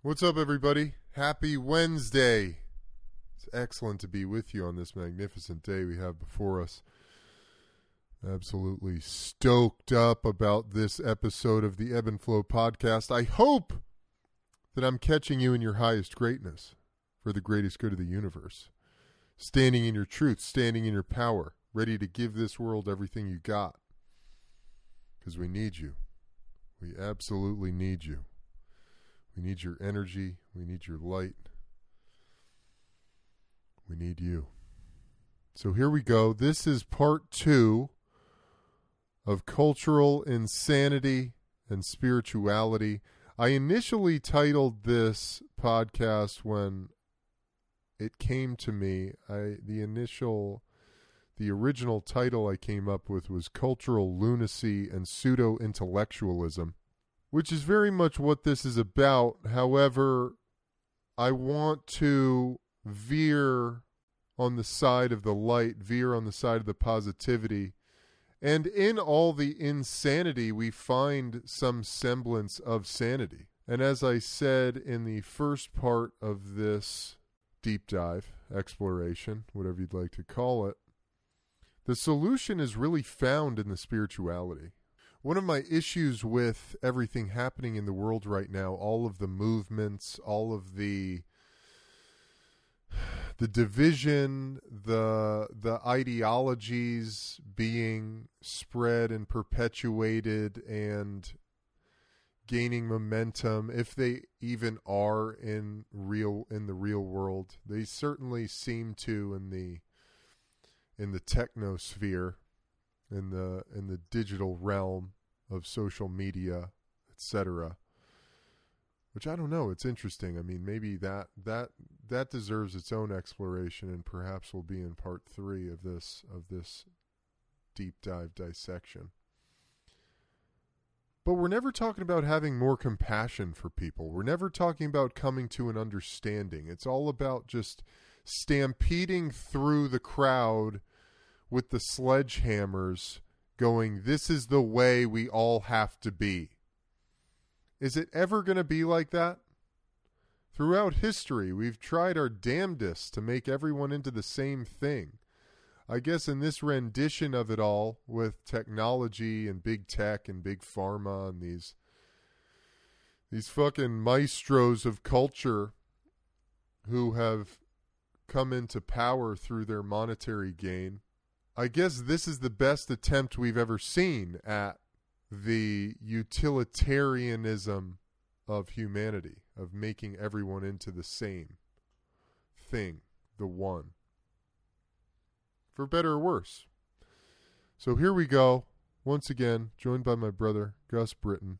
What's up, everybody? Happy Wednesday. It's excellent to be with you on this magnificent day we have before us. Absolutely stoked up about this episode of the Ebb and Flow podcast. I hope that I'm catching you in your highest greatness for the greatest good of the universe. Standing in your truth, standing in your power, ready to give this world everything you got. Because we need you. We absolutely need you. We need your energy. We need your light. We need you. So here we go. This is part two of cultural insanity and spirituality. I initially titled this podcast when it came to me. I the initial the original title I came up with was Cultural Lunacy and Pseudo Intellectualism which is very much what this is about. However, I want to veer on the side of the light, veer on the side of the positivity. And in all the insanity, we find some semblance of sanity. And as I said in the first part of this deep dive, exploration, whatever you'd like to call it, the solution is really found in the spirituality one of my issues with everything happening in the world right now, all of the movements, all of the the division, the the ideologies being spread and perpetuated and gaining momentum if they even are in real in the real world. They certainly seem to in the in the technosphere in the in the digital realm of social media, etc. Which I don't know. It's interesting. I mean, maybe that that that deserves its own exploration, and perhaps will be in part three of this of this deep dive dissection. But we're never talking about having more compassion for people. We're never talking about coming to an understanding. It's all about just stampeding through the crowd with the sledgehammers going, This is the way we all have to be. Is it ever going to be like that? Throughout history, we've tried our damnedest to make everyone into the same thing. I guess in this rendition of it all, with technology and big tech and big pharma and these these fucking maestros of culture who have come into power through their monetary gain, I guess this is the best attempt we've ever seen at the utilitarianism of humanity, of making everyone into the same thing, the one. For better or worse. So here we go. Once again, joined by my brother, Gus Britton.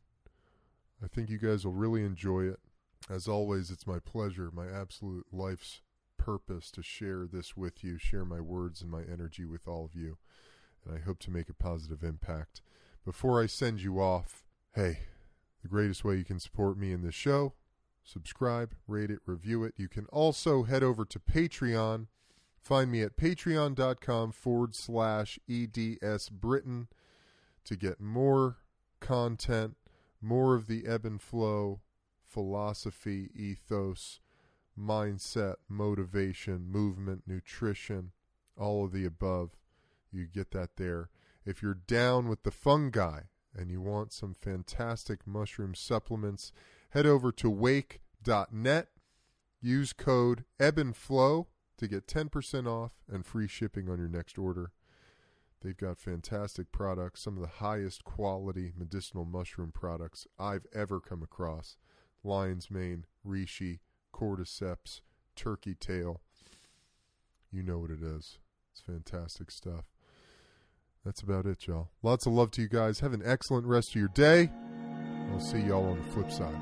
I think you guys will really enjoy it. As always, it's my pleasure, my absolute life's purpose to share this with you, share my words and my energy with all of you, and I hope to make a positive impact. Before I send you off, hey, the greatest way you can support me in this show, subscribe, rate it, review it. You can also head over to Patreon. Find me at patreon.com forward slash EDS Britton to get more content, more of the ebb and flow philosophy, ethos, mindset, motivation, movement, nutrition, all of the above. You get that there. If you're down with the fungi and you want some fantastic mushroom supplements, head over to wake.net. Use code ebb and flow to get 10% off and free shipping on your next order. They've got fantastic products, some of the highest quality medicinal mushroom products I've ever come across. Lion's mane, reishi, cordyceps, turkey tail. You know what it is. It's fantastic stuff. That's about it, y'all. Lots of love to you guys. Have an excellent rest of your day. I'll see y'all on the flip side.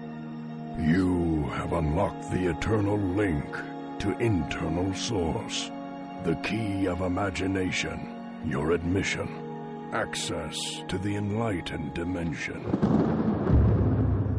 You have unlocked the eternal link to internal source, the key of imagination, your admission, access to the enlightened dimension.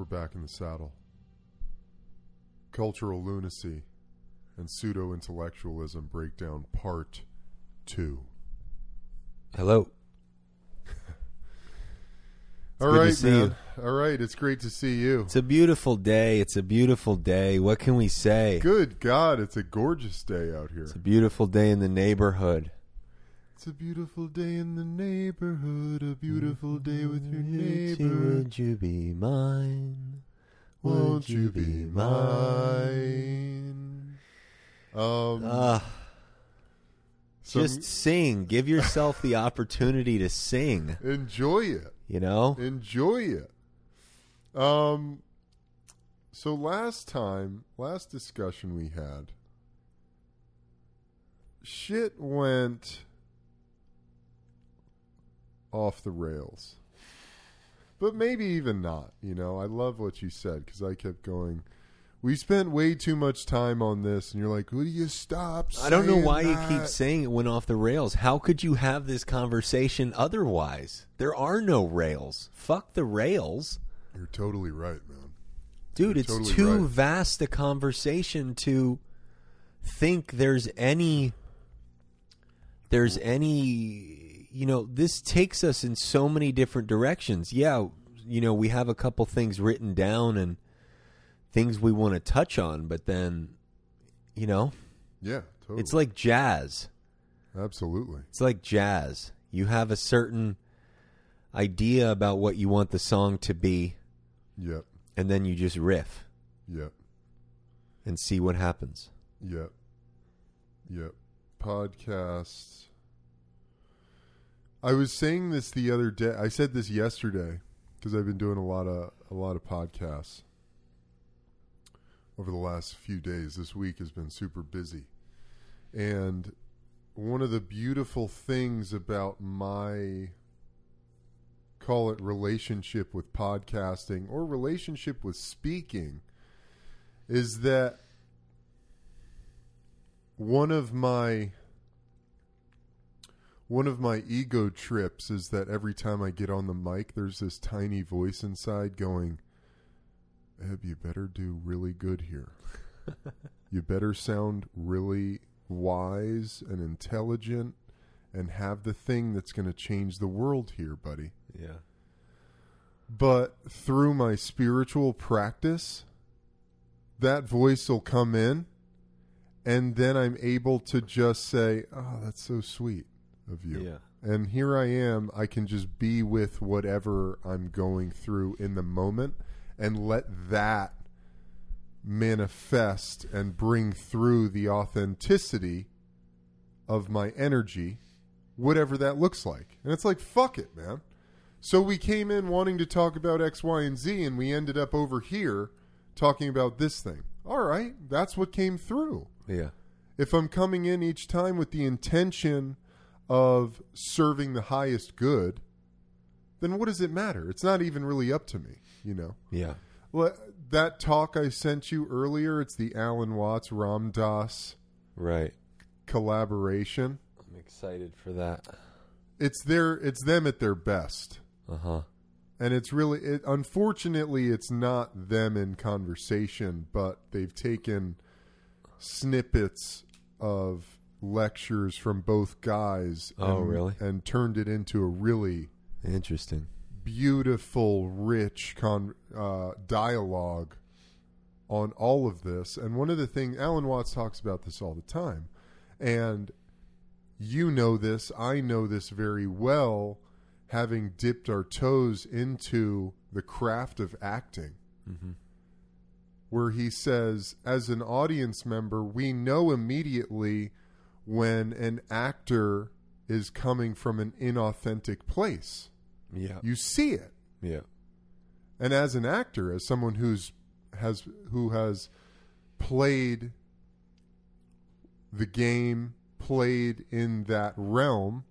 We're back in the saddle. Cultural lunacy and pseudo intellectualism breakdown part two. Hello. All right, man. All right, it's great to see you. It's a beautiful day. It's a beautiful day. What can we say? Good God, it's a gorgeous day out here. It's a beautiful day in the neighborhood. It's a beautiful day in the neighborhood, a beautiful day with your neighbor. Would you be mine? Won't you be mine? Um, some- just sing. Give yourself the opportunity to sing. enjoy it. You know? Enjoy it. Um. So last time, last discussion we had, shit went off the rails. But maybe even not. You know, I love what you said because I kept going. We spent way too much time on this, and you're like, "Will you stop?" I don't know why you keep saying it went off the rails. How could you have this conversation otherwise? There are no rails. Fuck the rails. You're totally right, man. Dude, You're it's totally too right. vast a conversation to think there's any there's any you know, this takes us in so many different directions. Yeah, you know, we have a couple things written down and things we want to touch on, but then you know, Yeah, totally. it's like jazz. absolutely. It's like jazz. You have a certain idea about what you want the song to be Yep, and then you just riff yep. and see what happens. Yep. Yep. Podcasts. I was saying this the other day. I said this yesterday because I've been doing a lot of a lot of podcasts over the last few days. This week has been super busy. And one of the beautiful things about my call it relationship with podcasting or relationship with speaking is that one of my one of my ego trips is that every time I get on the mic there's this tiny voice inside going Eb you better do really good here. you better sound really wise and intelligent and have the thing that's going to change the world here, buddy. Yeah. But through my spiritual practice, that voice will come in, and then I'm able to just say, Oh, that's so sweet of you. Yeah. And here I am. I can just be with whatever I'm going through in the moment and let that manifest and bring through the authenticity of my energy, whatever that looks like. And it's like, fuck it, man. So we came in wanting to talk about X, Y, and Z, and we ended up over here talking about this thing. All right, that's what came through Yeah. if I'm coming in each time with the intention of serving the highest good, then what does it matter? It's not even really up to me, you know. Yeah. Well, that talk I sent you earlier, it's the Alan Watts Ram Dass Right. collaboration. I'm excited for that. It's their it's them at their best. Uh huh. And it's really it unfortunately it's not them in conversation, but they've taken snippets of lectures from both guys Oh, and, really? and turned it into a really Interesting. beautiful, rich con- uh, dialogue on all of this. And one of the things Alan Watts talks about this all the time, and you know this, I know this very well, having dipped our toes into the craft of acting. Where he says, as an audience member, we know immediately when an actor is coming from an inauthentic place. Yeah. You see it. yeah. And as an actor, as someone who's has who has played the game, played in that realm,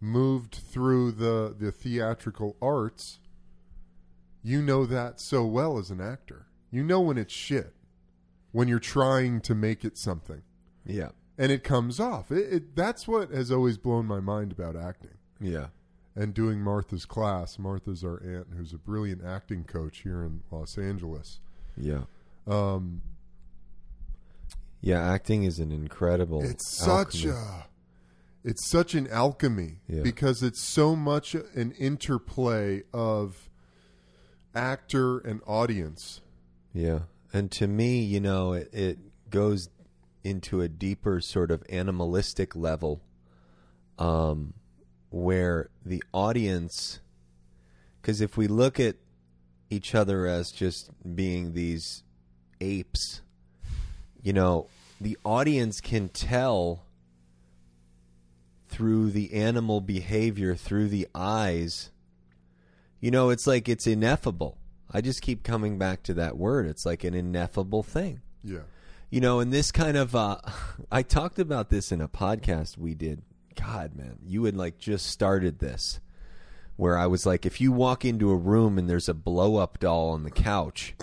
moved through the the theatrical arts, you know that so well as an actor. You know when it's shit. When you're trying to make it something Yeah. and it comes off. It, it that's what has always blown my mind about acting. Yeah. And doing Martha's class. Martha's our aunt who's a brilliant acting coach here in Los Angeles. Yeah. Um, Yeah, acting is an incredible it's such alchemy. a it's such an alchemy Yeah. because it's so much an interplay of actor and audience. Yeah. And to me, you know, it, it goes into a deeper sort of animalistic level um, where the audience, because if we look at each other as just being these apes, you know, the audience can tell through the animal behavior, through the eyes. You know, it's like it's ineffable. I just keep coming back to that word. It's like an ineffable thing. Yeah. You know, and this kind of uh I talked about this in a podcast we did. God, man, you had like just started this where I was like if you walk into a room and there's a blow up doll on the couch,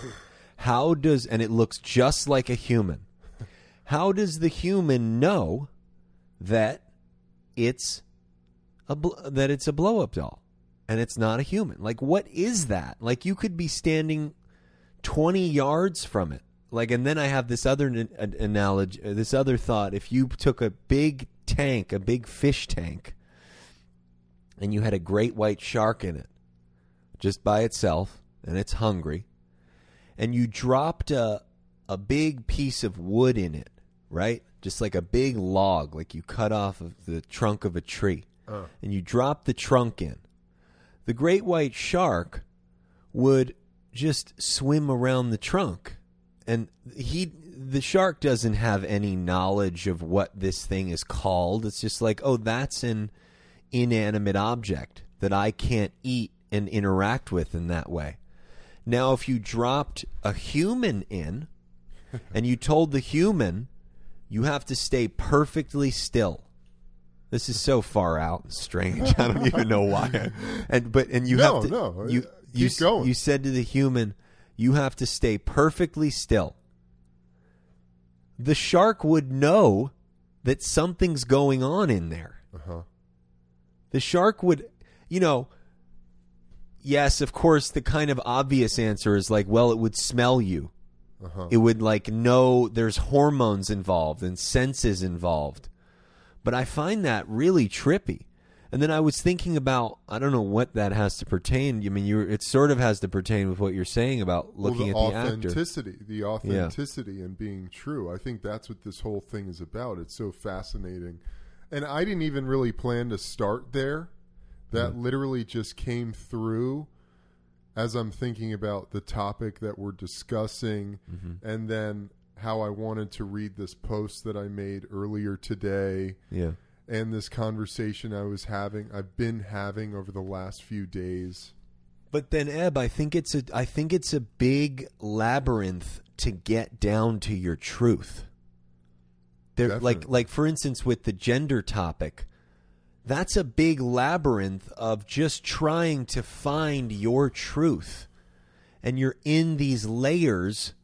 how does and it looks just like a human. How does the human know that it's a that it's a blow up doll and it's not a human? Like what is that? Like you could be standing 20 yards from it. Like, and then I have this other an, an analogy, uh, this other thought. If you took a big tank, a big fish tank, and you had a great white shark in it, just by itself, and it's hungry, and you dropped a, a big piece of wood in it, right? Just like a big log, like you cut off of the trunk of a tree, and you drop the trunk in. The great white shark would just swim around the trunk and he the shark doesn't have any knowledge of what this thing is called. It's just like oh that's an inanimate object that i can't eat and interact with in that way. Now if you dropped a human in and you told the human you have to stay perfectly still. This is so far out and strange. I don't even know why. And but and you No, have to no, you uh, you, keep going. you said to the human, you have to stay perfectly still. The shark would know that something's going on in there. Uh-huh. The shark would, you know, yes, of course, the kind of obvious answer is like, well, it would smell you. Uh-huh. It would like know there's hormones involved and senses involved. But I find that really trippy. And then I was thinking about I don't know what that has to pertain. I mean, you it sort of has to pertain with what you're saying about looking well, at the actor. authenticity, the authenticity and being true. I think that's what this whole thing is about. It's so fascinating. And I didn't even really plan to start there. That literally just came through as I'm thinking about the topic that we're discussing Mm-hmm. and then how I wanted to read this post that I made earlier today Yeah. And this conversation I was having, I've been having over the last few days. But then Eb, I think it's a I think it's a big labyrinth to get down to your truth. There like like for instance with the gender topic, that's a big labyrinth of just trying to find your truth. And you're in these layers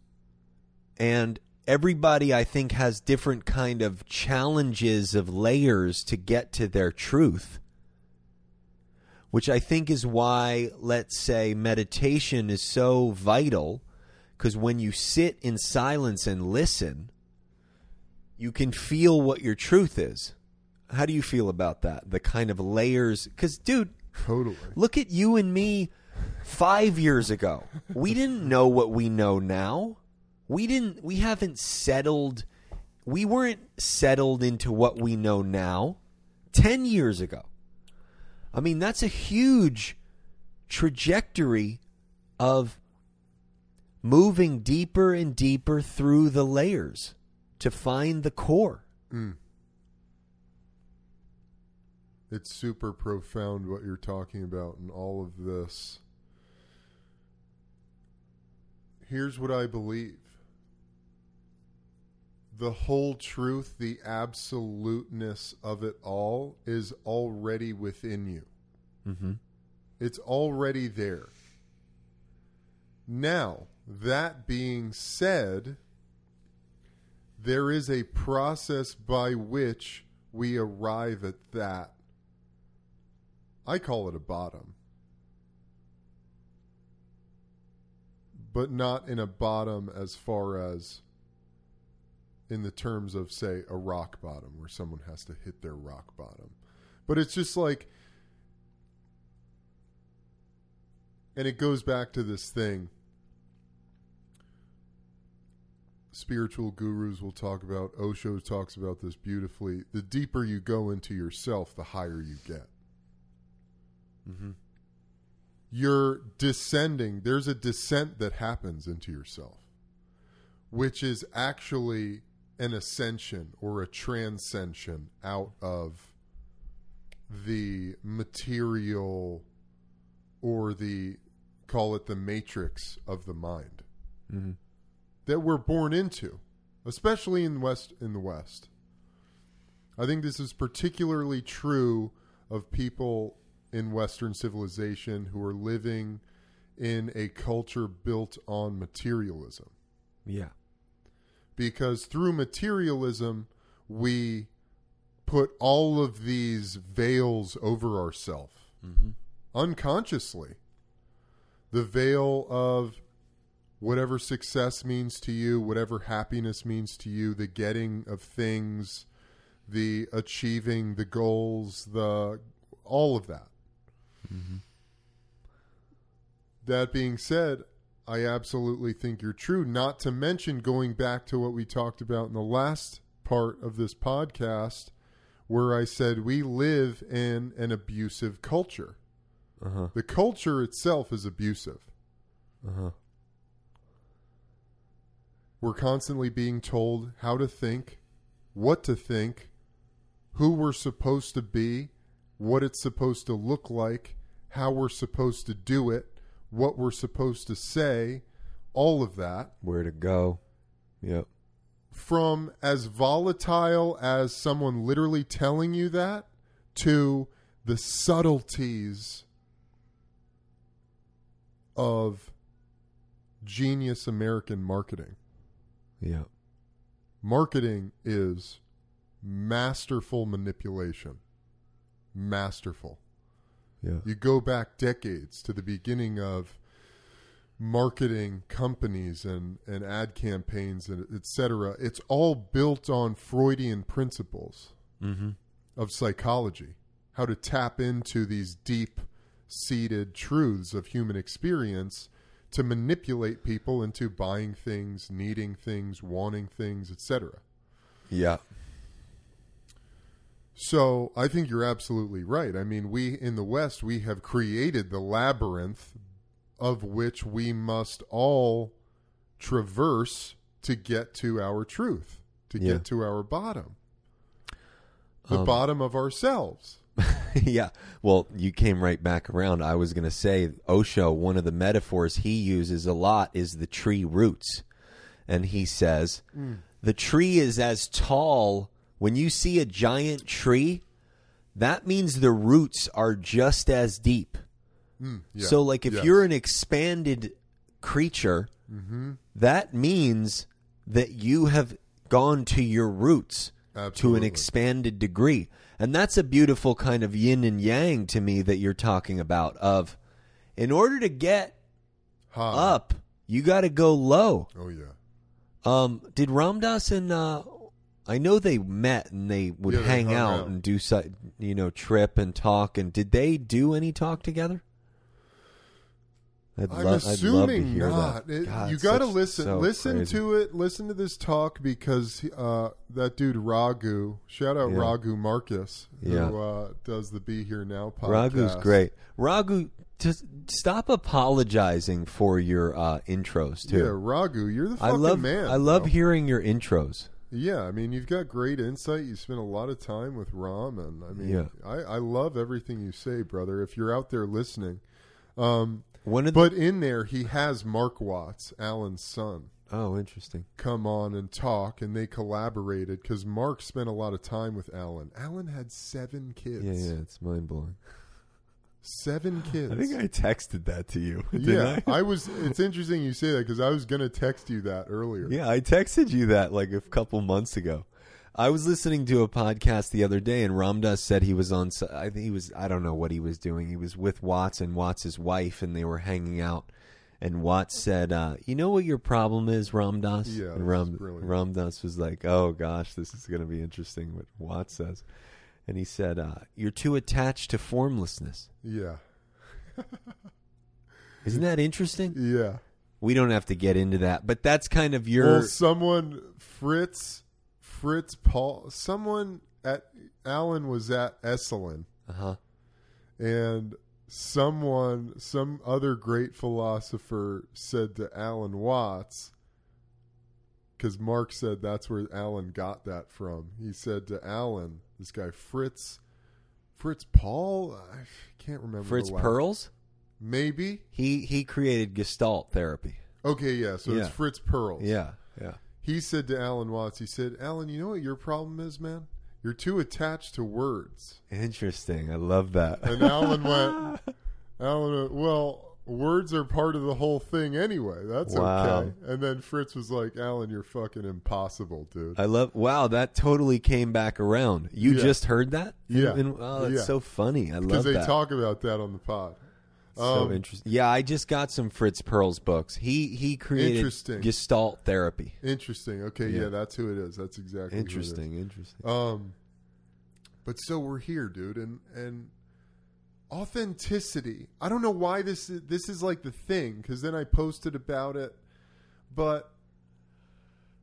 and everybody I think has different kind of challenges of layers to get to their truth which I think is why, let's say, meditation is so vital. Because when you sit in silence and listen, you can feel what your truth is. How do you feel about that? The kind of layers. Because, dude, Totally. look at you and me five years ago. We didn't know what we know now. We didn't, we haven't settled, we weren't settled into what we know now 10 years ago. I mean, that's a huge trajectory of moving deeper and deeper through the layers to find the core. Mm. It's super profound what you're talking about and all of this. Here's what I believe the whole truth, the absoluteness of it all is already within you. Mm-hmm. It's already there. Now, that being said, there is a process by which we arrive at that. I call it a bottom. But not in a bottom as far as in the terms of, say, a rock bottom where someone has to hit their rock bottom. But it's just like, and it goes back to this thing spiritual gurus will talk about osho talks about this beautifully the deeper you go into yourself the higher you get Mm-hmm. you're descending there's a descent that happens into yourself which is actually an ascension or a transcension out of the material or the call it the matrix of the mind Mm-hmm. that we're born into, especially in west in the West. I think this is particularly true of people in Western civilization who are living in a culture built on materialism. Yeah. Because through materialism, we put all of these veils over ourselves Mm-hmm. unconsciously. The veil of whatever success means to you, whatever happiness means to you, the getting of things, the achieving the goals, the all of that. That being said, I absolutely think you're true. Not to mention going back to what we talked about in the last part of this podcast, where I said we live in an abusive culture. Uh huh. The culture itself is abusive. Uh huh. We're constantly being told how to think, what to think, who we're supposed to be, what it's supposed to look like, how we're supposed to do it, what we're supposed to say, all of that. Where to go? Yep. From as volatile as someone literally telling you that to the subtleties of genius American marketing. Yep. Marketing is masterful manipulation. Masterful. Yeah. You go back decades to the beginning of marketing companies and, and ad campaigns and et cetera. It's all built on Freudian principles Mm-hmm. of psychology, how to tap into these deep seated truths of human experience to manipulate people into buying things, needing things, wanting things, etc. Yeah. So I think you're absolutely right. I mean, we in the West, we have created the labyrinth of which we must all traverse to get to our truth, to Yeah. get to our bottom, the Um, bottom of ourselves. yeah. Well, you came right back around. I was going to say Osho, one of the metaphors he uses a lot is the tree roots. And he says, the tree is as tall. When you see a giant tree, that means the roots are just as deep. Mm, yeah. So, like, if Yes. you're an expanded creature, Mm-hmm. that means that you have gone to your roots to an expanded degree. And that's a beautiful kind of yin and yang to me that you're talking about of in order to get High. up, you got to go low. Oh yeah. Um, did Ram Dass and uh, I know they met and they would Yeah, they hang hung out, out. and do you know trip and talk. And did they do any talk together? I'd, I'm lo- I'd love to assuming hear not. that. It- God, you got to such- listen. so listen crazy. to it. Listen to this talk because uh, that dude Raghu. Shout out Yeah. Raghu Markus, Yeah. who uh, does the Be Here Now podcast. Raghu's great. Raghu, just stop apologizing for your uh, intros too. Yeah, Raghu, you're the I fucking love man. I love bro. hearing your intros. Yeah, I mean, you've got great insight. You spend a lot of time with Ram, and I mean, Yeah. I, I love everything you say, brother. If you're out there listening, um, One of the, but in there, he has Mark Watts, Alan's son. Oh, interesting. come on and talk, and they collaborated because Mark spent a lot of time with Alan. Alan had seven kids. Yeah, yeah, it's mind blowing. Seven kids. I think I texted that to you. Didn't yeah, I? I was. It's interesting you say that because I was going to text you that earlier. Yeah, I texted you that like a couple months ago. I was listening to a podcast the other day, and Ram Dass said he was on. I think he was. I don't know what he was doing. He was with Watts and Watts's wife, and they were hanging out. And Watts said, uh, "You know what your problem is, Ram Dass?" Yeah, and Ram. Ramdas was like, "Oh gosh, this is going to be interesting." What Watts says, and he said, uh, "You're too attached to formlessness." Yeah, Isn't that interesting? yeah. We don't have to get into that, but that's kind of your. Well, someone Fritz, Fritz Paul, someone at Alan was at Esalen, uh huh. and someone, some other great philosopher said to Alan Watts, because Mark said that's where Alan got that from. He said to Alan, this guy Fritz, Fritz Paul, I can't remember. Fritz the last- Perls. maybe. He he created Gestalt therapy. Okay, yeah. So Yeah. it's Fritz Perls. Yeah, yeah. He said to Alan Watts, he said, Alan, you know what your problem is, man? You're too attached to words. Interesting. I love that. And Alan went, Alan went, well, words are part of the whole thing anyway. That's Wow. okay. And then Fritz was like, Alan, you're fucking impossible, dude. I love. Wow, that totally came back around. You Yeah. just heard that? Yeah. And- oh, that's Yeah. so funny. I love that. Because they talk about that on the pod. so Um, interesting. Yeah, I just got some Fritz Perls books. He he created Interesting. Gestalt therapy. Interesting. Okay, yeah. Yeah. that's who it is. That's exactly who it is. Interesting. Interesting. Um, but so we're here, dude, and and authenticity. I don't know why this is, this is like the thing because then I posted about it, but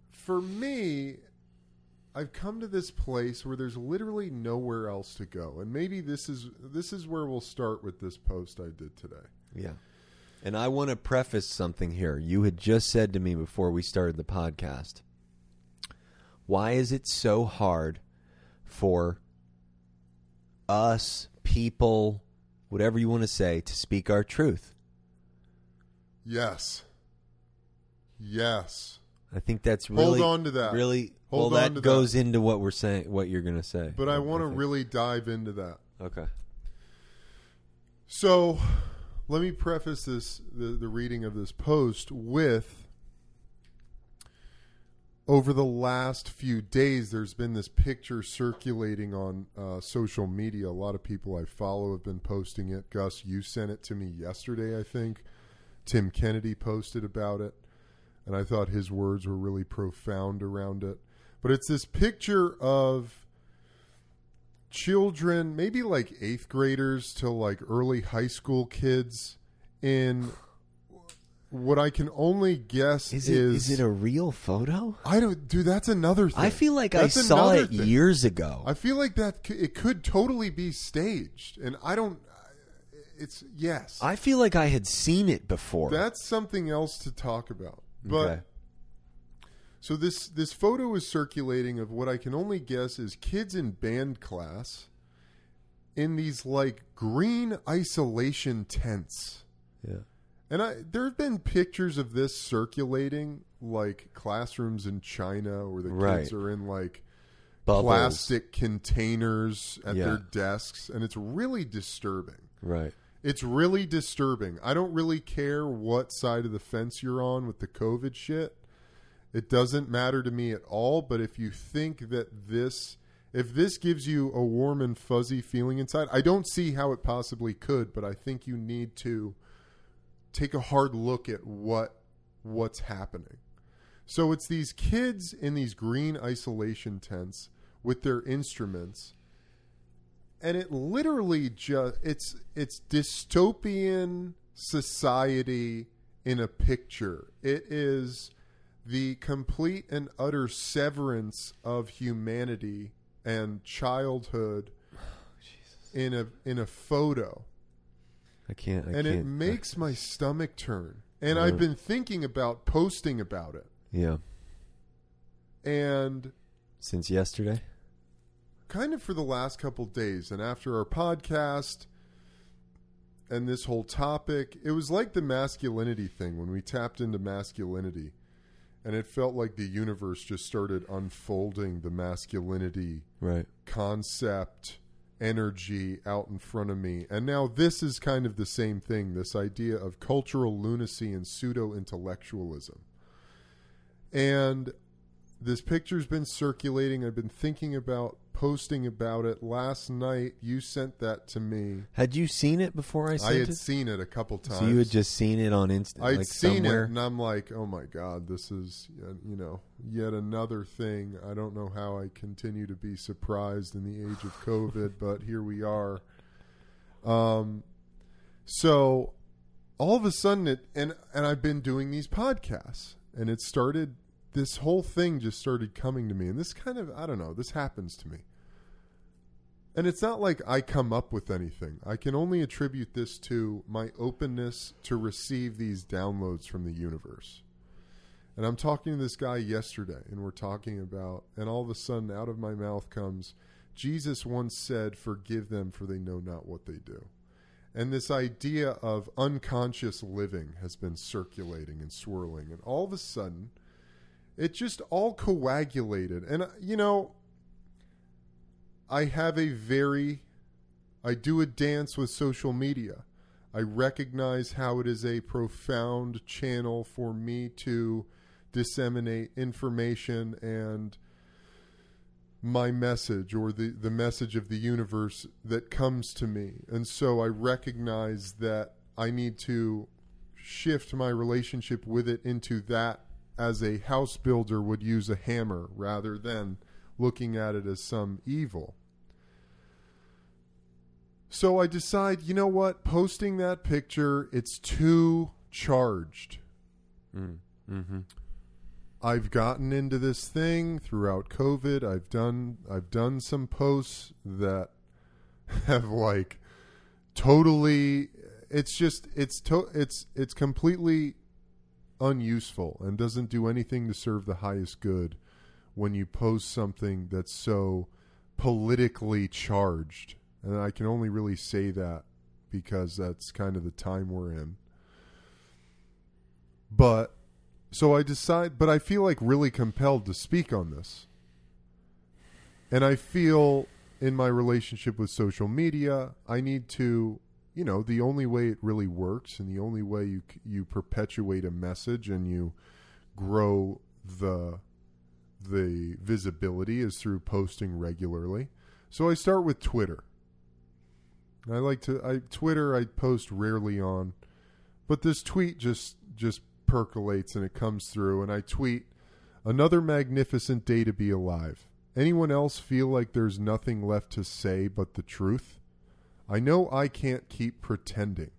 for me, I've come to this place where there's literally nowhere else to go, and maybe this is this is where we'll start with this post I did today. Yeah. And I want to preface something here. You had just said to me before we started the podcast, why is it so hard for us, people, whatever you want to say, to speak our truth? Yes, yes, I think that's really Hold on to that. Really, Hold well, on that to goes into what we're saying, what you're going to say. but I want to really dive into that. Okay. So, let me preface this the, the reading of this post with over the last few days there's been this picture circulating on uh, social media. A lot of people i follow have been posting it. Gus you sent it to me yesterday i think. Tim kennedy posted about it and i thought his words were really profound around it. But it's this picture of children, maybe like eighth graders to like early high school kids, in what I can only guess Is is, it a real photo? I don't, dude. That's another thing. I feel like That's I saw it thing. years ago. I feel like that c- it could totally be staged, and I don't. It's yes. I feel like I had seen it before. That's something else to talk about. But Okay. so this this photo is circulating of what I can only guess is kids in band class in these like green isolation tents. yeah. And I there have been pictures of this circulating like classrooms in China where the Right. kids are in like Bubbles. plastic containers at Yeah. their desks and it's really disturbing. Right. It's really disturbing. I don't really care what side of the fence you're on with the COVID shit. It doesn't matter to me at all. But if you think that this, if this gives you a warm and fuzzy feeling inside, I don't see how it possibly could. But I think you need to take a hard look at what what's happening. So it's these kids in these green isolation tents with their instruments and it literally just it's it's dystopian society in a picture. It is the complete and utter severance of humanity and childhood oh, in a in a photo I can't. I and it can't. makes my stomach turn and i've been thinking about posting about it yeah. and Since yesterday. kind of for the last couple days and after our podcast and this whole topic it was like the masculinity thing when we tapped into masculinity and it felt like the universe just started unfolding the masculinity Right. concept energy out in front of me. And now this is kind of the same thing this idea of cultural lunacy and pseudo intellectualism and this picture's been circulating. I've been thinking about posting about it last night you sent that to me Had you seen it before I sent it? i had it? seen it a couple times so you had just seen it on Insta, I'd like seen somewhere. it, and I'm like, oh my god, this is uh, you know yet another thing. I don't know how I continue to be surprised in the age of COVID, but here we are. Um, so all of a sudden, it and and I've been doing these podcasts, and it started. This whole thing just started coming to me, and this kind of I don't know. This happens to me. And it's not like I come up with anything. I can only attribute this to my openness to receive these downloads from the universe. And I'm talking to this guy yesterday, and we're talking about, and all of a sudden, out of my mouth comes, Jesus once said, Forgive them, for they know not what they do. And this idea of unconscious living has been circulating and swirling. And all of a sudden, it just all coagulated. And, uh, you know, I have a very, I do a dance with social media. I recognize how it is a profound channel for me to disseminate information and my message or the, the message of the universe that comes to me. And so I recognize that I need to shift my relationship with it into that as a house builder would use a hammer rather than looking at it as some evil. So I decide, you know what? Posting that picture, it's too charged. Mm. Mm-hmm. I've gotten into this thing throughout COVID. I've done I've done some posts that have like totally it's just it's to, it's it's completely unuseful and doesn't do anything to serve the highest good when you post something that's so politically charged. And I can only really say that because that's kind of the time we're in. But so I decide, but I feel like really compelled to speak on this. And I feel in my relationship with social media, I need to, you know, the only way it really works and the only way you you perpetuate a message and you grow the the visibility is through posting regularly. So I start with Twitter. I like to I Twitter I post rarely on, but this tweet just just percolates and it comes through and I tweet another magnificent day to be alive. Anyone else feel like there's nothing left to say but the truth? I know I can't keep pretending.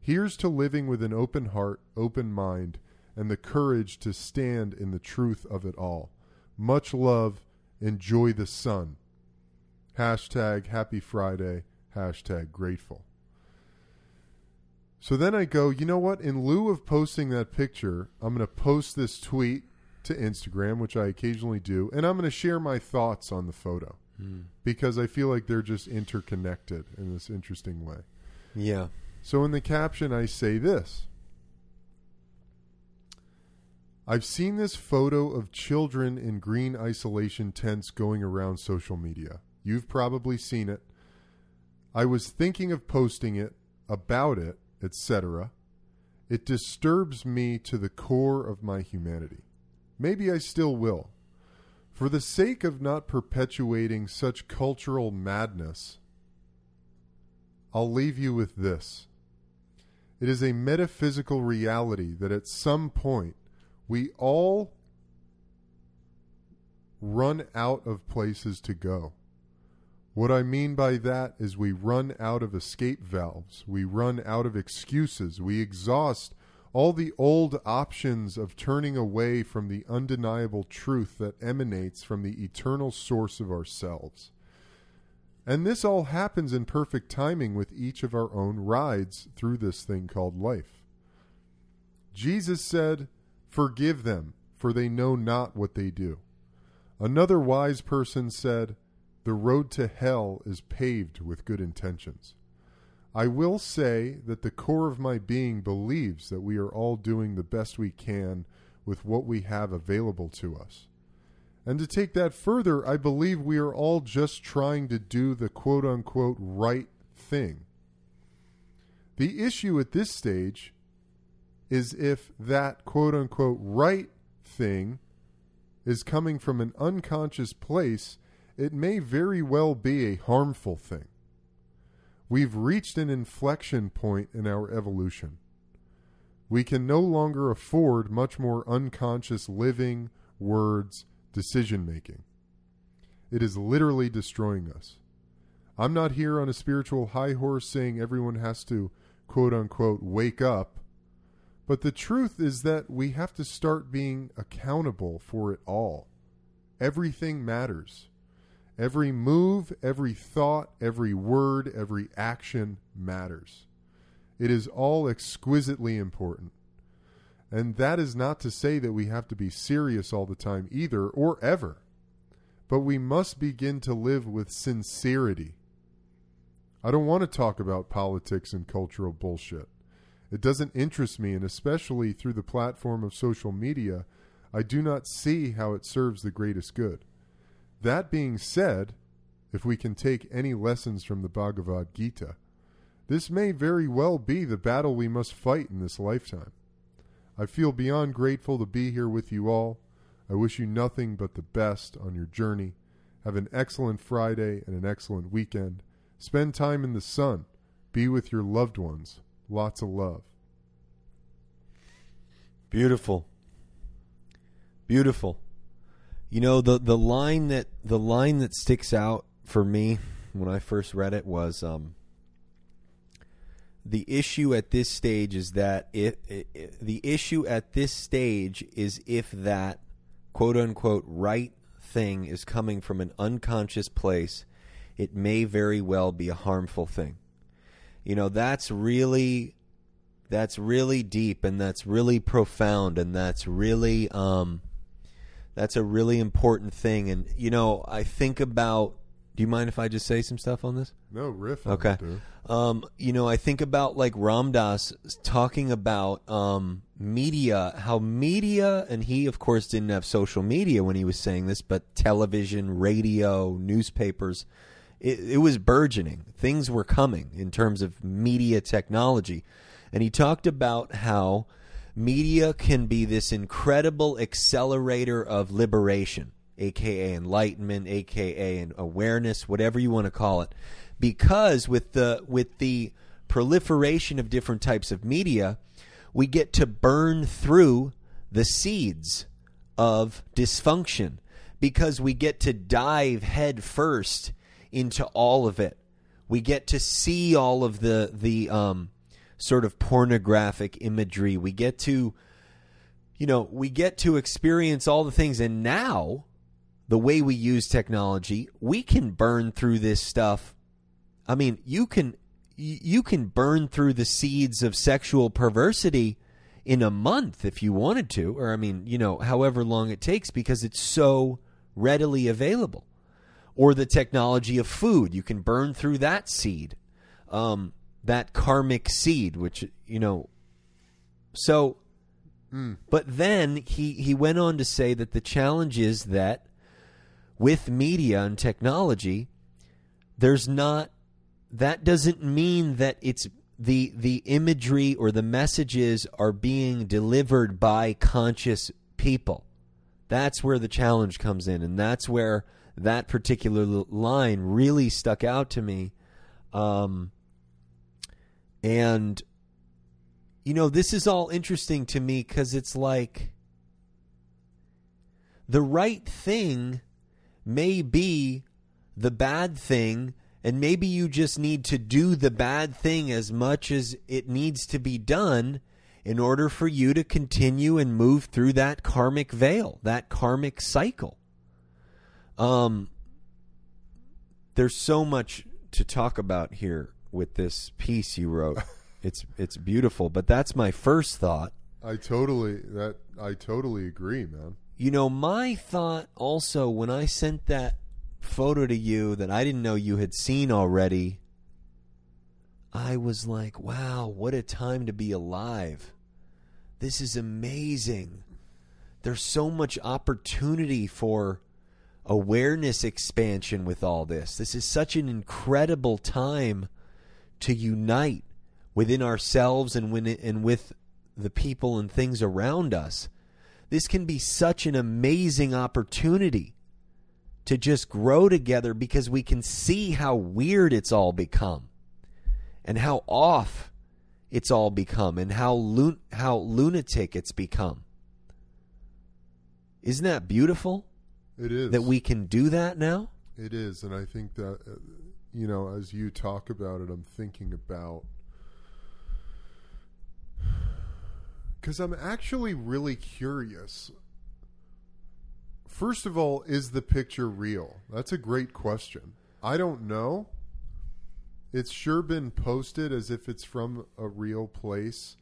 Here's to living with an open heart, open mind, and the courage to stand in the truth of it all. Much love. Enjoy the sun. Hashtag happy Friday. Hashtag grateful. So then I go, you know what? In lieu of posting that picture, I'm going to post this tweet to Instagram, which I occasionally do, and I'm going to share my thoughts on the photo hmm. because I feel like they're just interconnected in this interesting way. Yeah. So in the caption, I say this I've seen this photo of children in green isolation tents going around social media. You've probably seen it. I was thinking of posting it, about it, etc. It disturbs me to the core of my humanity. Maybe I still will. For the sake of not perpetuating such cultural madness, I'll leave you with this. It is a metaphysical reality that at some point we all run out of places to go. What I mean by that is we run out of escape valves, we run out of excuses, we exhaust all the old options of turning away from the undeniable truth that emanates from the eternal source of ourselves. And this all happens in perfect timing with each of our own rides through this thing called life. Jesus said, Forgive them, for they know not what they do. Another wise person said, The road to hell is paved with good intentions. I will say that the core of my being believes that we are all doing the best we can with what we have available to us. And to take that further, I believe we are all just trying to do the quote unquote right thing. The issue at this stage is if that quote unquote right thing is coming from an unconscious place, it may very well be a harmful thing. We've reached an inflection point in our evolution. We can no longer afford much more unconscious living, words, decision making. It is literally destroying us. I'm not here on a spiritual high horse saying everyone has to quote unquote wake up, but the truth is that we have to start being accountable for it all. Everything matters. Every move, every thought, every word, every action matters. It is all exquisitely important. And that is not to say that we have to be serious all the time either, or ever. But we must begin to live with sincerity. I don't want to talk about politics and cultural bullshit. It doesn't interest me, and especially through the platform of social media, I do not see how it serves the greatest good. That being said, if we can take any lessons from the Bhagavad Gita, this may very well be the battle we must fight in this lifetime. I feel beyond grateful to be here with you all. I wish you nothing but the best on your journey. Have an excellent Friday and an excellent weekend. Spend time in the sun. Be with your loved ones. Lots of love. Beautiful. Beautiful. You know the the line that the line that sticks out for me when I first read it was um the issue at this stage is that if, the issue at this stage is if that quote unquote right thing is coming from an unconscious place it may very well be a harmful thing. You know that's really that's really deep and that's really profound and that's really um that's a really important thing and you know i think about do you mind if i just say some stuff on this No riff. Okay. um, you know, I think about like Ram Dass talking about um, media, how media, and he, of course, didn't have social media when he was saying this, but television, radio, newspapers, it, it was burgeoning. Things were coming in terms of media technology. And he talked about how media can be this incredible accelerator of liberation, aka enlightenment, aka awareness, whatever you want to call it. Because with the with the proliferation of different types of media, we get to burn through the seeds of dysfunction because we get to dive head first into all of it. We get to see all of the the um, sort of pornographic imagery. We get to you know, we get to experience all the things and now the way we use technology, we can burn through this stuff. I mean, you can you can burn through the seeds of sexual perversity in a month if you wanted to, or I mean, you know, however long it takes because it's so readily available. Or the technology of food, you can burn through that seed, um, that karmic seed, which you know. So, but then he he went on to say that the challenge is that with media and technology, there's not that doesn't mean that it's the the imagery or the messages are being delivered by conscious people. That's where the challenge comes in, and that's where that particular line really stuck out to me. Um, and you know, this is all interesting to me because it's like the right thing may be the bad thing, and maybe you just need to do the bad thing as much as it needs to be done in order for you to continue and move through that karmic veil, that karmic cycle. Um, there's so much to talk about here with this piece you wrote. it's it's beautiful, but that's my first thought. I totally that I totally agree, man. You know, my thought also when I sent that photo to you that I didn't know you had seen already, I was like, wow, what a time to be alive. This is amazing. there's so much opportunity for awareness expansion with all this. This is such an incredible time to unite within ourselves and when and with the people and things around us. This can be such an amazing opportunity to just grow together because we can see how weird it's all become and how off it's all become and how lun- how lunatic it's become. Isn't that beautiful It is that we can do that now? It is, and I think that uh, you know, as you talk about it, I'm thinking about because I'm actually really curious. First of all, is the picture real? That's a great question. I don't know. It's sure been posted as if it's from a real place.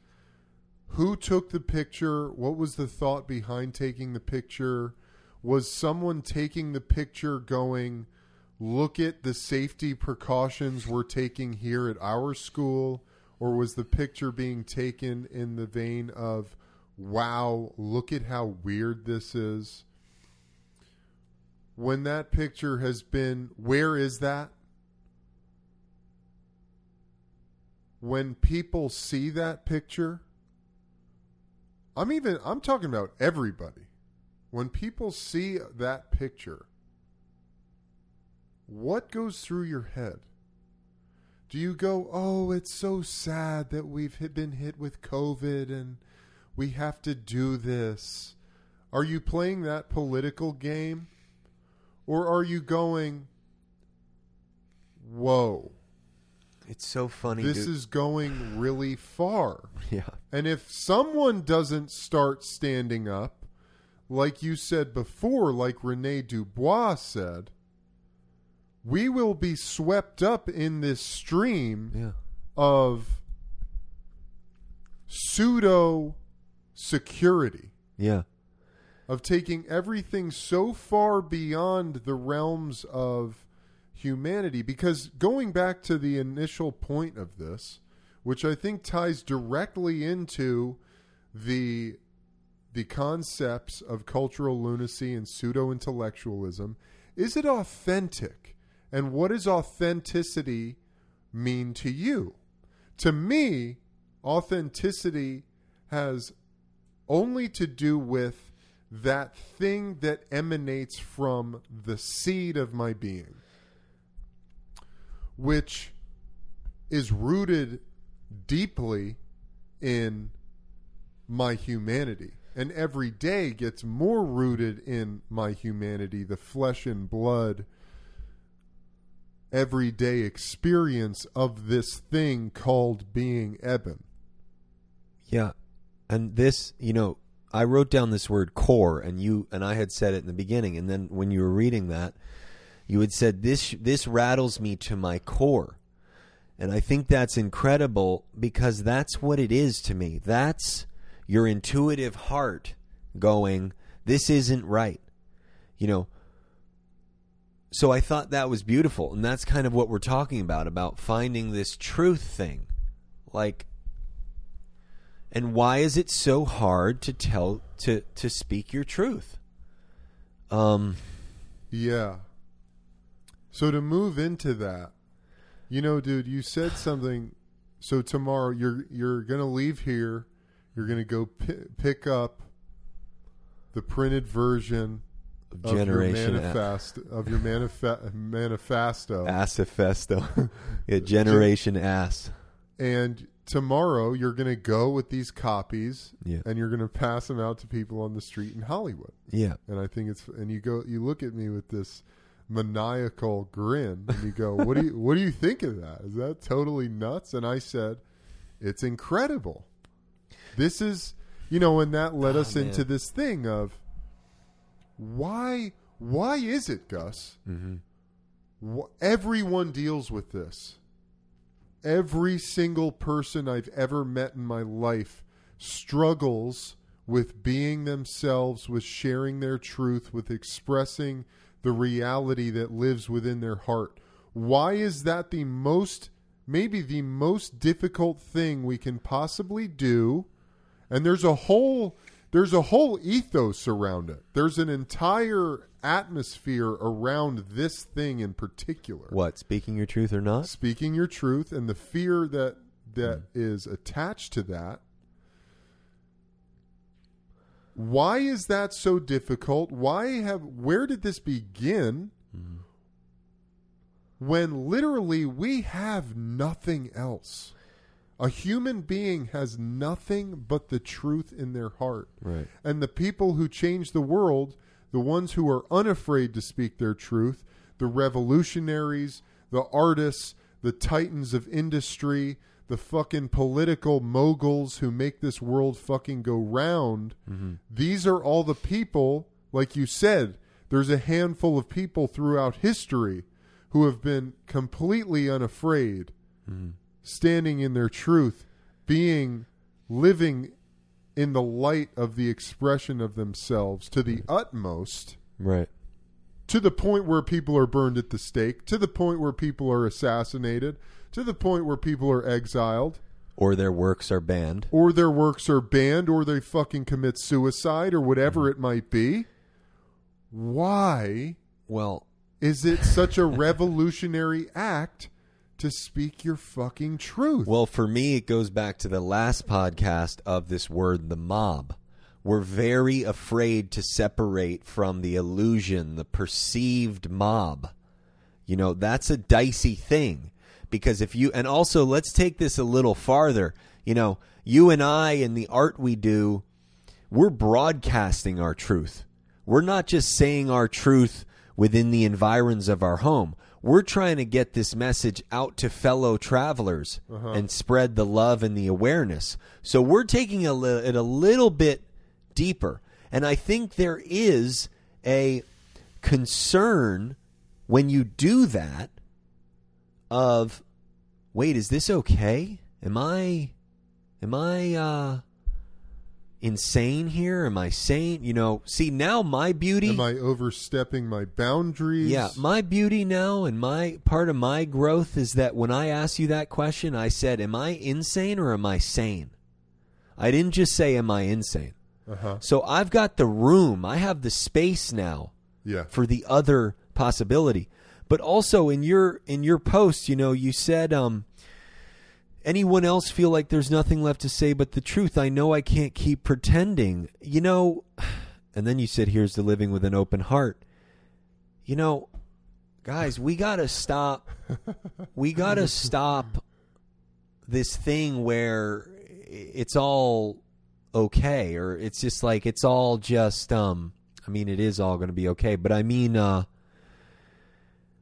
Who took the picture? What was the thought behind taking the picture? Was someone taking the picture going, look at the safety precautions we're taking here at our school? Or was the picture being taken in the vein of, wow, look at how weird this is? When that picture has been, where is that? When people see that picture, I'm even, I'm talking about everybody. When people see that picture, what goes through your head? Do you go, oh, it's so sad that we've hit, been hit with COVID and we have to do this? Are you playing that political game? Or are you going, whoa, It's so funny. this dude. is going really far? yeah. And if someone doesn't start standing up, like you said before, like Rene Dubos said, we will be swept up in this stream Yeah. of pseudo security, Yeah. of taking everything so far beyond the realms of humanity. Because going back to the initial point of this, which I think ties directly into the the concepts of cultural lunacy and pseudo intellectualism, is it authentic? And what does authenticity mean to you? To me, authenticity has only to do with that thing that emanates from the seed of my being, which is rooted deeply in my humanity. And every day gets more rooted in my humanity, the flesh and blood, everyday experience of this thing called being Eben. Yeah. And this, you know, I wrote down this word core and you and I had said it in the beginning and then when you were reading that, you had said this this rattles me to my core. And I think that's incredible because that's what it is to me. That's your intuitive heart going, this isn't right. You know, so I thought that was beautiful. And that's kind of what we're talking about, about finding this truth thing. Like, and why is it so hard to tell, to, to speak your truth? Um, Yeah. So to move into that, you know, dude, you said something. So tomorrow you're you're gonna leave here. You're gonna go pi- pick up the printed version of Generation your A- of your manife- manifesto, Assifesto. yeah, Generation Ass. and tomorrow you're gonna go with these copies, Yeah. and you're gonna pass them out to people on the street in Hollywood. Yeah. and I think it's and you go you look at me with this maniacal grin and you go what do you what do you think of that is that totally nuts and I said it's incredible this is you know and that led Oh, us into this thing of why why is it Gus Mm-hmm. Everyone deals with this every single person I've ever met in my life struggles with being themselves, with sharing their truth, with expressing the reality that lives within their heart. Why is that the most, maybe the most difficult thing we can possibly do? And there's a whole there's a whole ethos around it. There's an entire atmosphere around this thing in particular. What? Speaking your truth or not? Speaking your truth and the fear that that hmm. is attached to that. Why is that so difficult? Why have where did this begin? Hmm. When literally we have nothing else. A human being has nothing but the truth in their heart. Right. And the people who change the world, the ones who are unafraid to speak their truth, the revolutionaries, the artists, the titans of industry, the fucking political moguls who make this world fucking go round, mm-hmm. these are all the people, like you said, there's a handful of people throughout history who have been completely unafraid mm-hmm. Standing in their truth, being living in the light of the expression of themselves to the utmost, Right. to the point where people are burned at the stake, to the point where people are assassinated, to the point where people are exiled, Or their works are banned. or their works are banned, or they fucking commit suicide, or whatever mm-hmm. it might be. Why Well, is it such a revolutionary act to speak your fucking truth? Well, for me, it goes back to the last podcast of this word, the mob. We're very afraid to separate from the illusion, the perceived mob. You know, that's a dicey thing because if you, and also let's take this a little farther. You know, you and I and the art we do, we're broadcasting our truth. We're not just saying our truth within the environs of our home. We're trying to get this message out to fellow travelers and spread the love and the awareness. So we're taking a li- it a little bit deeper. And I think there is a concern when you do that of wait, is this okay? Am I am I uh insane here? Am I sane? You know, see now my beauty Am I overstepping my boundaries? yeah, my beauty now and my part of my growth is that when I asked you that question, I said, Am I insane or am I sane? I didn't just say, Am I insane? Uh-huh. So I've got the room, I have the space now Yeah. for the other possibility. But also in your in your post, you know, you said um anyone else feel like there's nothing left to say but the truth. I know I can't keep pretending. You know, and then you said here's the living with an open heart. You know, guys, we got to stop we got to stop this thing where it's all okay or it's just like it's all just um I mean it is all going to be okay, but I mean uh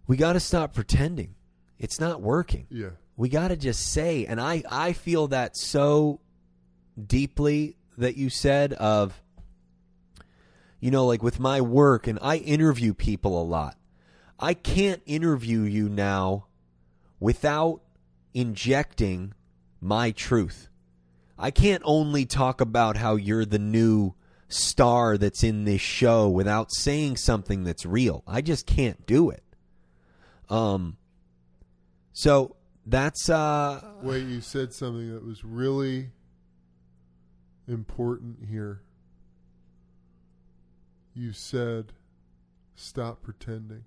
we got to stop pretending. It's not working. Yeah. We got to just say and I I feel that so deeply that you said of you know like with my work and I interview people a lot. I can't interview you now without injecting my truth. I can't only talk about how you're the new star that's in this show without saying something that's real. I just can't do it. Um so that's uh Wait, you said something that was really important here. You said, stop pretending.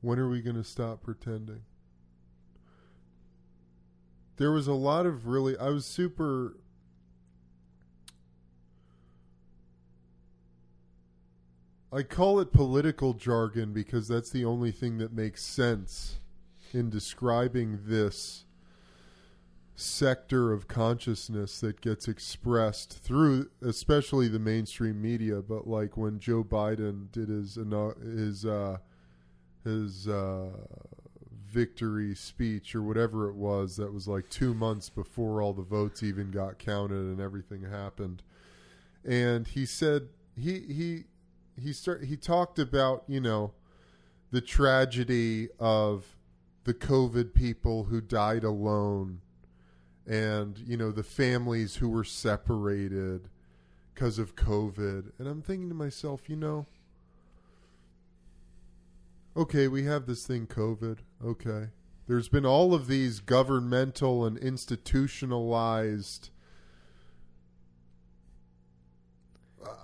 When are we going to stop pretending? There was a lot of really, I was super. I call it political jargon because that's the only thing that makes sense in describing this sector of consciousness that gets expressed through especially the mainstream media but like when Joe Biden did his his uh his uh victory speech or whatever it was that was like 2 months before all the votes even got counted and everything happened. And he said he he he start he talked about you know the tragedy of the covid people who died alone and you know the families who were separated because of covid. And i'm thinking to myself you know okay we have this thing covid. Okay. There's been all of these governmental and institutionalized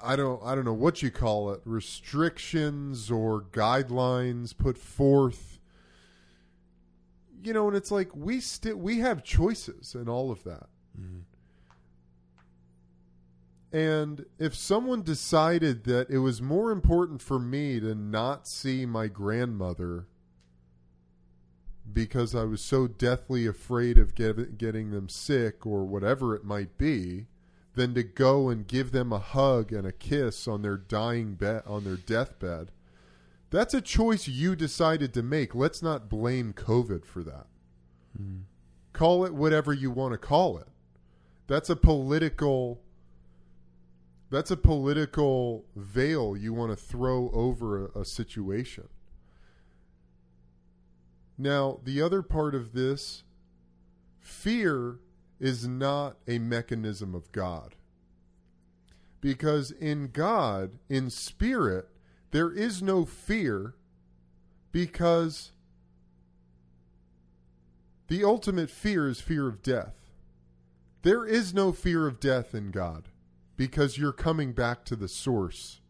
I don't I don't know what you call it restrictions or guidelines put forth. You know and it's like we still we have choices and all of that. And if someone decided that it was more important for me to not see my grandmother because I was so deathly afraid of get, getting them sick or whatever it might be, than to go and give them a hug and a kiss on their dying bed on their deathbed. That's a choice you decided to make. Let's not blame COVID for that. Hmm. Call it whatever you want to call it. That's a political that's a political veil you want to throw over a, a situation. Now, the other part of this fear is not a mechanism of God. Because in God, in spirit, there is no fear because the ultimate fear is fear of death. There is no fear of death in God because you're coming back to the source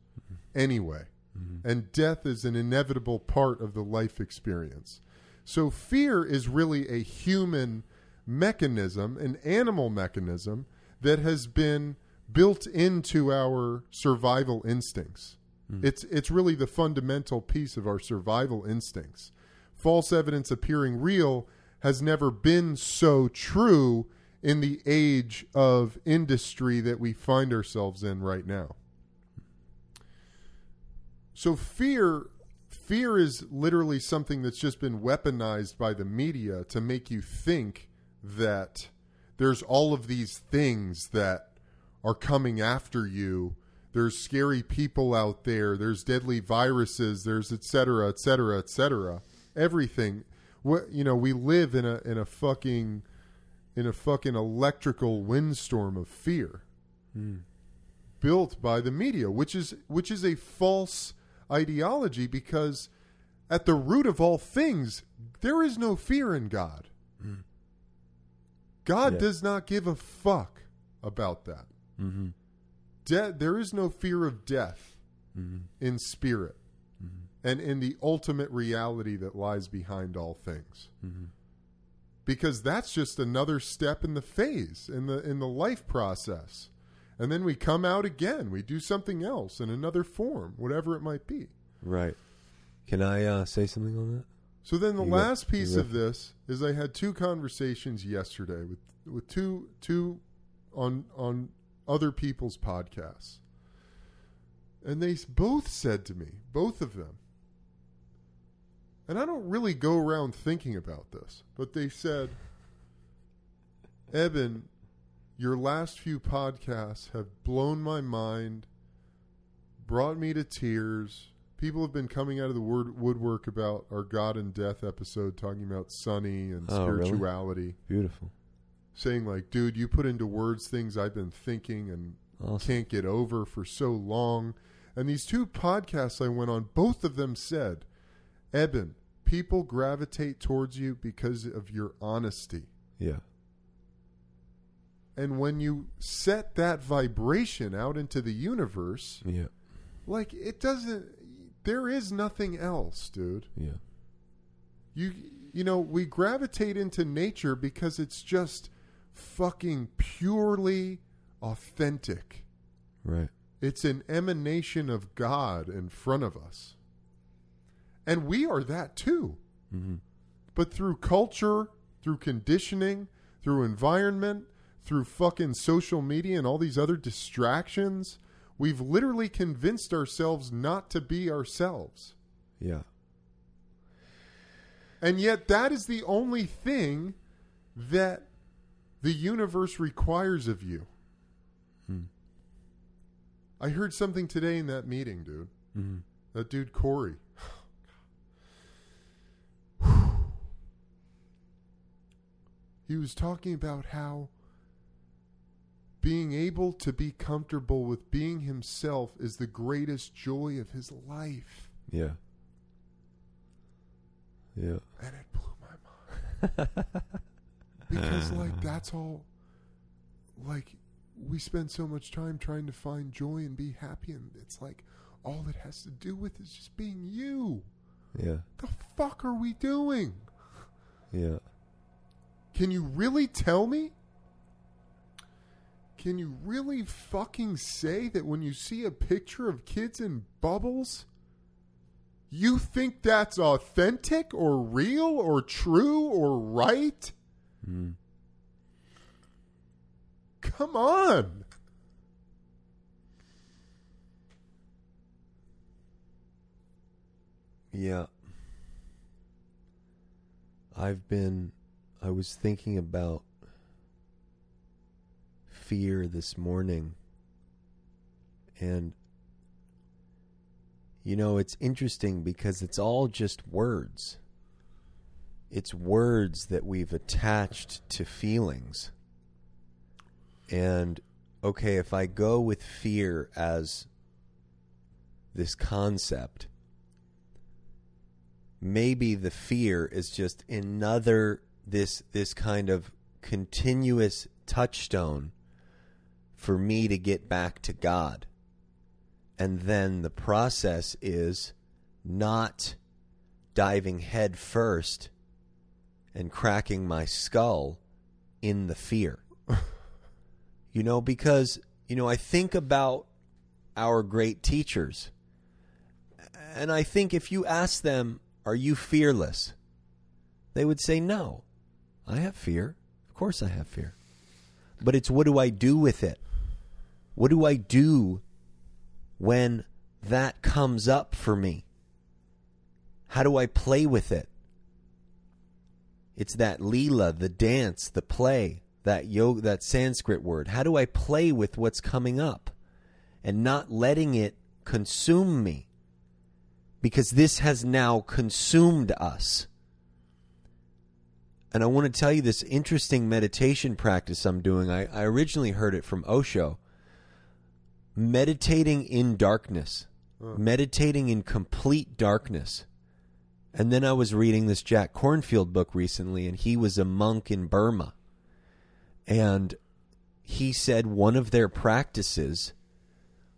anyway. Mm-hmm. And death is an inevitable part of the life experience. So fear is really a human mechanism, an animal mechanism that has been built into our survival instincts. Hmm. It's it's really the fundamental piece of our survival instincts. False evidence appearing real has never been so true in the age of industry that we find ourselves in right now. So fear fear is literally something that's just been weaponized by the media to make you think that there's all of these things that are coming after you. There's scary people out there. There's deadly viruses. There's et cetera, et cetera, et cetera. Everything. What you know, we live in a in a fucking in a fucking electrical windstorm of fear hmm. built by the media, which is which is a false ideology because at the root of all things there is no fear in God. God Yeah. does not give a fuck about that. Mm-hmm. De- there is no fear of death in spirit and in the ultimate reality that lies behind all things. Because that's just another step in the phase in the in the life process. And then we come out again. We do something else in another form, whatever it might be. Right. Can I uh, say something on that? So then the You last piece of this is I had two conversations yesterday with with two two on on other people's podcasts. And they both said to me, both of them. And I don't really go around thinking about this, but they said, "Eben, your last few podcasts have blown my mind, brought me to tears. People have been coming out of the word, woodwork about our God and Death episode, talking about Sunny and Oh, really? spirituality, Beautiful. saying like, dude, you put into words things I've been thinking and Awesome. can't get over for so long. And these two podcasts I went on, both of them said, Eben, people gravitate towards you because of your honesty. Yeah. And when you set that vibration out into the universe, Yeah. like it doesn't there is nothing else, dude. Yeah. You you know, we gravitate into nature because it's just fucking purely authentic. Right. It's an emanation of God in front of us. And we are that too. Mm-hmm. But through culture, through conditioning, through environment, through fucking social media and all these other distractions, we've literally convinced ourselves not to be ourselves. Yeah. And yet, that is the only thing that the universe requires of you. I heard something today in that meeting, dude. Mm-hmm. That dude, Corey. he was talking about how being able to be comfortable with being himself is the greatest joy of his life. Yeah. Yeah. And it blew my mind. because, like, that's all. Like, we spend so much time trying to find joy and be happy, and it's like all it has to do with is just being you. Yeah. The fuck are we doing? Yeah. Can you really tell me? Can you really fucking say that when you see a picture of kids in bubbles, you think that's authentic or real or true or right? Mm. Come on. Yeah. I've been I was thinking about fear this morning. And you know, it's interesting because it's all just words. It's words that we've attached to feelings. And okay, if I go with fear as this concept, maybe the fear is just another this this kind of continuous touchstone for me to get back to God. And then the process is not diving head first and cracking my skull in the fear. you know, because, you know, I think about our great teachers. And I think if you ask them, are you fearless? They would say, no. I have fear. Of course I have fear. But it's what do I do with it? What do I do when that comes up for me? How do I play with it? It's that lila, the dance, the play, that yoga, that Sanskrit word. How do I play with what's coming up and not letting it consume me? Because this has now consumed us. And I want to tell you this interesting meditation practice I'm doing. I, I originally heard it from Osho. Meditating in darkness, meditating in complete darkness. And then I was reading this Jack Kornfield book recently, and he was a monk in Burma. And he said one of their practices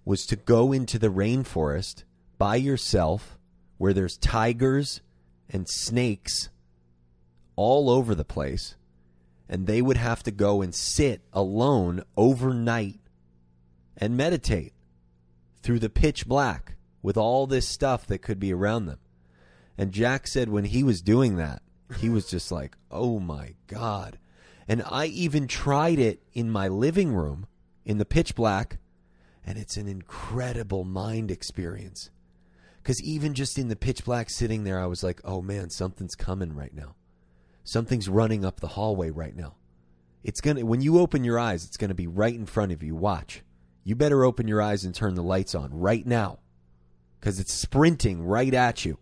was to go into the rainforest by yourself where there's tigers and snakes all over the place, and they would have to go and sit alone overnight and meditate through the pitch black with all this stuff that could be around them. And Jack said when he was doing that, he was just like, oh my God. And I even tried it in my living room in the pitch black, and it's an incredible mind experience. Because even just in the pitch black sitting there, I was like, oh man, something's coming right now. Something's running up the hallway right now. It's going to, when you open your eyes, it's going to be right in front of you. Watch. You better open your eyes and turn the lights on right now because it's sprinting right at you.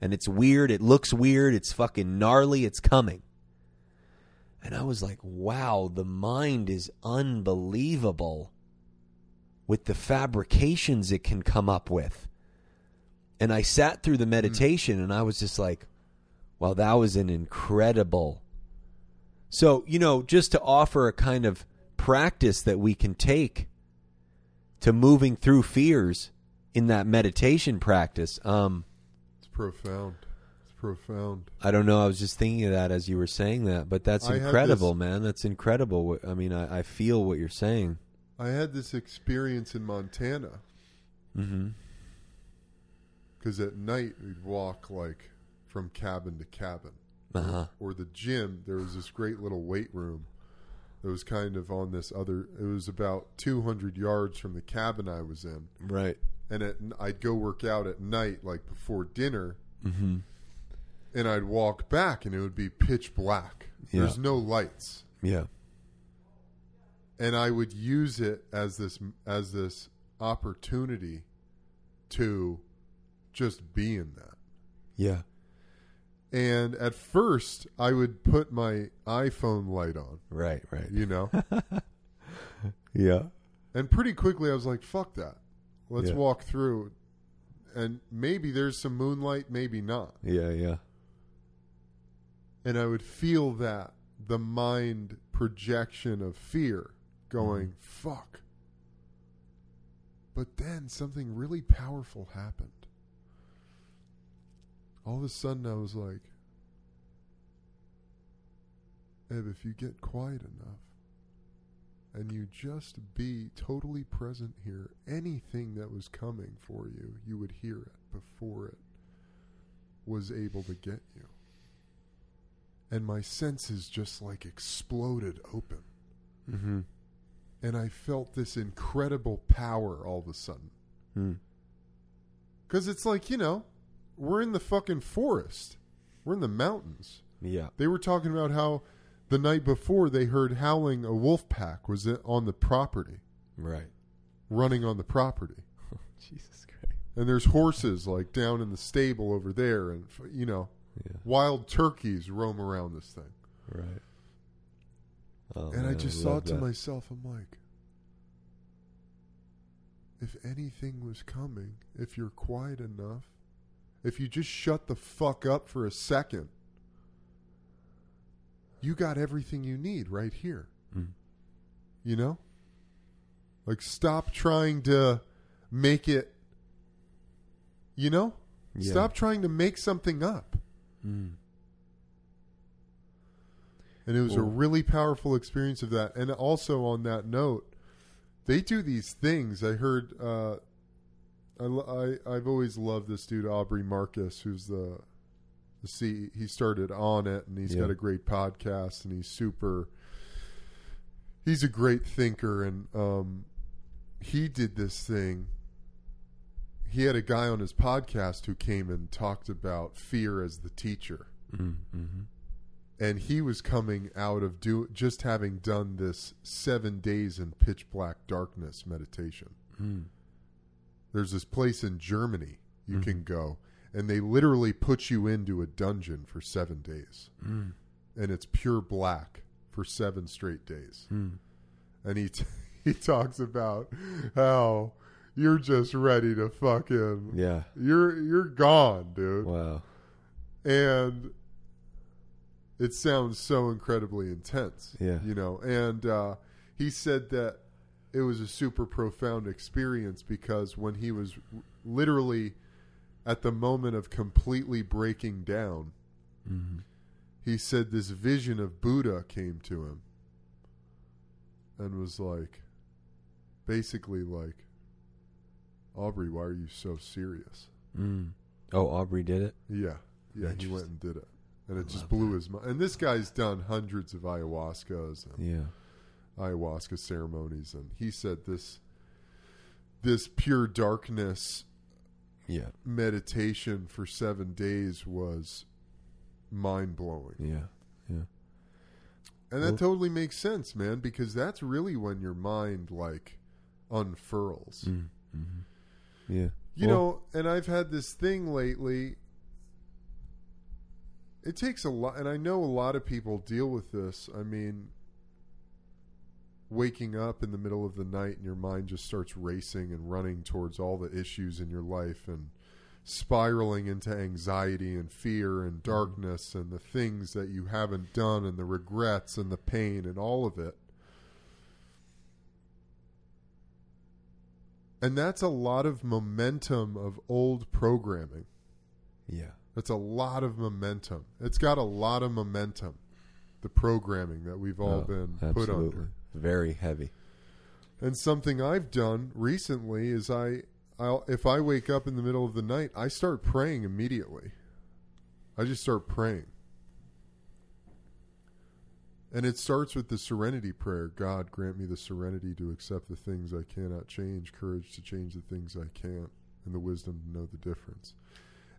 And it's weird. It looks weird. It's fucking gnarly. It's coming. And I was like, wow, the mind is unbelievable with the fabrications it can come up with. And I sat through the hmm. meditation and I was just like, wow, that was an incredible. So, you know, just to offer a kind of practice that we can take to moving through fears in that meditation practice. Um, It's profound. It's profound. I don't know. I was just thinking of that as you were saying that, but that's I incredible, this- man. That's incredible. I mean, I, I feel what you're saying. I had this experience in Montana Mm-hmm. because at night we'd walk like from cabin to cabin. Uh huh. Or the gym, there was this great little weight room that was kind of on this other, it was about 200 yards from the cabin I was in. Right. And at, I'd go work out at night, like before dinner, Mm-hmm. and I'd walk back and it would be pitch black. Yeah. There's no lights. Yeah. and I would use it as this as this opportunity to just be in that. Yeah. And at first, I would put my iPhone light on, Right. Right. you know, Yeah. and pretty quickly I was like, "Fuck that, let's Yeah. walk through." And maybe there's some moonlight, maybe not. Yeah. Yeah. And I would feel that the mind projection of fear going, mm-hmm. fuck. But then something really powerful happened. All of a sudden, I was like, Eb, if you get quiet enough and you just be totally present here, anything that was coming for you, you would hear it before it was able to get you. And my senses just like exploded open. Mm-hmm. And I felt this incredible power all of a sudden. Mm. Because it's like, you know, we're in the fucking forest, we're in the mountains. Yeah. They were talking about how the night before they heard howling a wolf pack was on the property, Right. running on the property. Jesus Christ. And there's horses like down in the stable over there, and you know, Yeah. wild turkeys roam around this thing. Right. Oh, and I just love thought to that. myself, I'm like, if anything was coming, if you're quiet enough, if you just shut the fuck up for a second, you got everything you need right here. Mm. You know? Like, stop trying to make it, you know? Yeah. Stop trying to make something up. Mm. and it was a really powerful experience of that. And also on that note, they do these things. I heard. Uh, I, I I've always loved this dude Aubrey Marcus, who's the the C. He started Onnit, and he's Yeah. got a great podcast, and he's super. He's a great thinker, and um, he did this thing. He had a guy on his podcast who came and talked about fear as the teacher Mm. Mm-hmm. and he was coming out of do just having done this seven days in pitch black darkness meditation. Mm. There's this place in Germany you Mhm. can go, and they literally put you into a dungeon for seven days, Mm. and it's pure black for seven straight days. Mm. And he t- he talks about how you're just ready to fucking Yeah. you're you're gone, dude. Wow. and it sounds so incredibly intense. Yeah. You know, and uh, he said that it was a super profound experience because when he was literally at the moment of completely breaking down, Mm-hmm. he said this vision of Buddha came to him and was like, basically like, Aubrey, why are you so serious? Mm. Oh, Aubrey did it. Yeah, yeah, he went and did it, and it just blew that. his mind. And this guy's done hundreds of ayahuascas and Yeah. Ayahuasca ceremonies, and he said this this pure darkness Yeah. meditation for seven days was mind blowing, Yeah. Yeah. and that Well- totally makes sense, man, because that's really when your mind like unfurls. Mm. hmm Yeah. You Well- know, and I've had this thing lately. It takes a lot, and I know a lot of people deal with this. I mean, waking up in the middle of the night and your mind just starts racing and running towards all the issues in your life and spiraling into anxiety and fear and mm-hmm. darkness and the things that you haven't done and the regrets and the pain and all of it. And that's a lot of momentum of old programming. Yeah. That's a lot of momentum. It's got a lot of momentum. The programming that we've all Oh, been put absolutely. under. Very heavy. And something I've done recently is I, I'll, if I wake up in the middle of the night, I start praying immediately. I just start praying. And it starts with the serenity prayer God, grant me the serenity to accept the things I cannot change, courage to change the things I can't, and the wisdom to know the difference.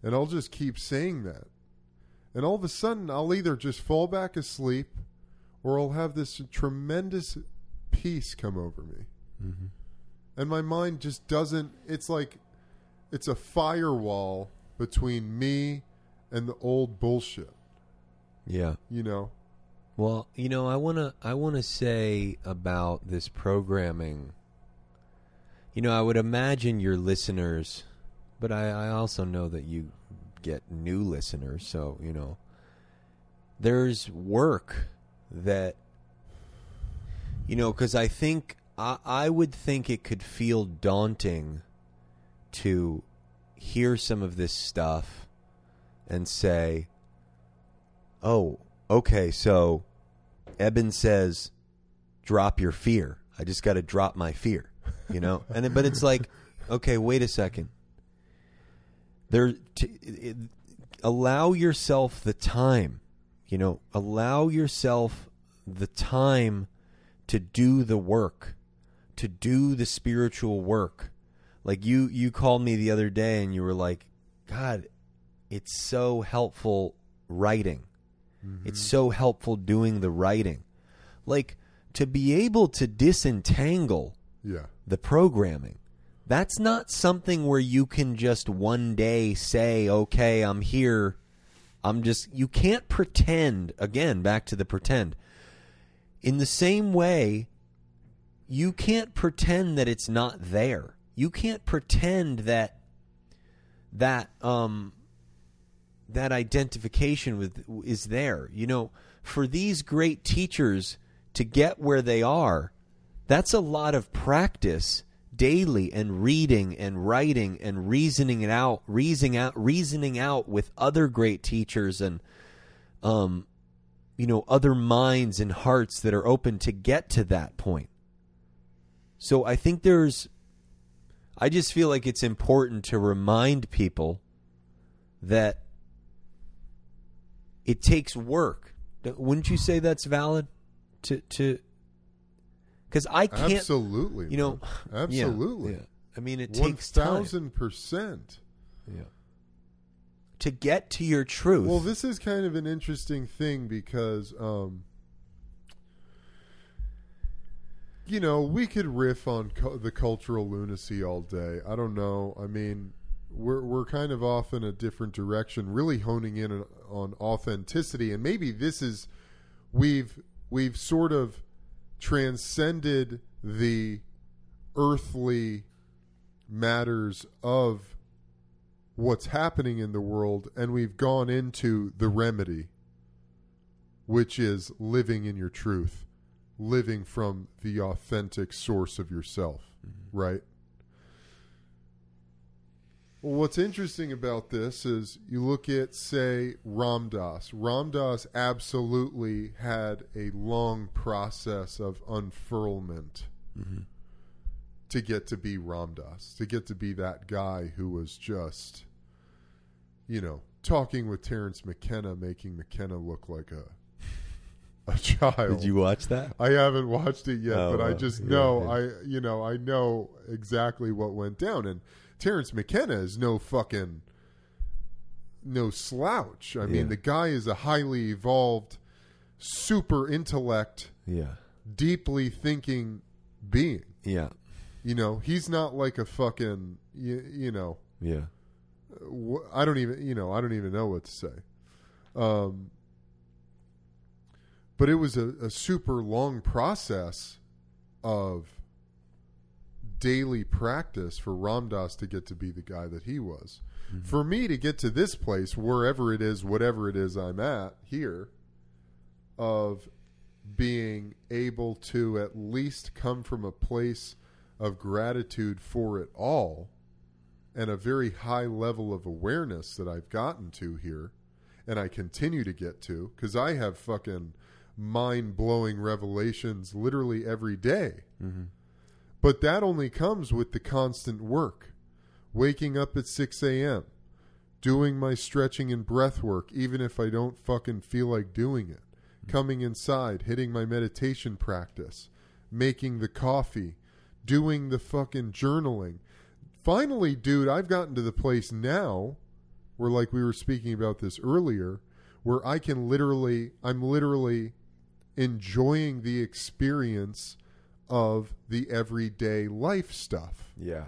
And I'll just keep saying that. And all of a sudden, I'll either just fall back asleep or I'll have this tremendous peace come over me. Mm-hmm. And my mind just doesn't, it's like, it's a firewall between me and the old bullshit, Yeah. you know? Well, you know, I want to I want to say about this programming. You know, I would imagine your listeners, but I, I also know that you get new listeners, so, you know, there's work that You know, because I think I, I would think it could feel daunting to hear some of this stuff and say, "Oh, okay, so Eben says, drop your fear. I just got to drop my fear." You know, and then, but it's like, okay, wait a second. There, it, allow yourself the time. You know, allow yourself the time to do the work, to do the spiritual work. Like you you called me the other day and you were like, "God, it's so helpful writing. Mm-hmm. It's so helpful doing the writing." Like to be able to disentangle Yeah. the programming. That's not something where you can just one day say, okay, I'm here. I'm just, you can't pretend, again, back to the pretend. In the same way, you can't pretend that it's not there. You can't pretend that that um that identification with is there. You know, for these great teachers to get where they are, that's a lot of practice daily and reading and writing and reasoning it out, reasoning out, reasoning out with other great teachers and um you know other minds and hearts that are open to get to that point. So I think there's I just feel like it's important to remind people that it takes work. Wouldn't you say that's valid? To to because I can't. Absolutely. You know, man. absolutely. Yeah, yeah. I mean, it One takes thousand percent. yeah. to get to your truth. Well, this is kind of an interesting thing because, um, you know, we could riff on cu- the cultural lunacy all day. I don't know. I mean, we're we're kind of off in a different direction, really honing in on authenticity, and maybe this is we've we've sort of transcended the earthly matters of what's happening in the world and we've gone into the remedy which is living in your truth living from the authentic source of yourself mm-hmm. right well, what's interesting about this is you look at, say, Ram Dass. Ramdas absolutely had a long process of unfurlment mm-hmm. to get to be Ram Dass, to get to be that guy who was just, you know, talking with Terence McKenna, making McKenna look like a a child. Did you watch that? I haven't watched it yet, Oh, but I just know yeah. I you know I know exactly what went down, and Terence McKenna is no fucking no slouch. I Yeah. mean, the guy is a highly evolved, super intellect, Yeah, deeply thinking being. yeah, You know, he's not like a fucking you, you know yeah. I don't even you know I don't even know what to say. Um, but it was a, a super long process of daily practice for Ram Dass to get to be the guy that he was. Mm-hmm. For me to get to this place, wherever it is, whatever it is I'm at here, of being able to at least come from a place of gratitude for it all and a very high level of awareness that I've gotten to here and I continue to get to because I have fucking mind blowing revelations literally every day. Mm-hmm. But that only comes with the constant work. Waking up at 6 a.m., doing my stretching and breath work, even if I don't fucking feel like doing it. Coming inside, hitting my meditation practice, making the coffee, doing the fucking journaling. Finally, dude, I've gotten to the place now where, like we were speaking about this earlier, where I can literally, I'm literally enjoying the experience of the everyday life stuff. Yeah.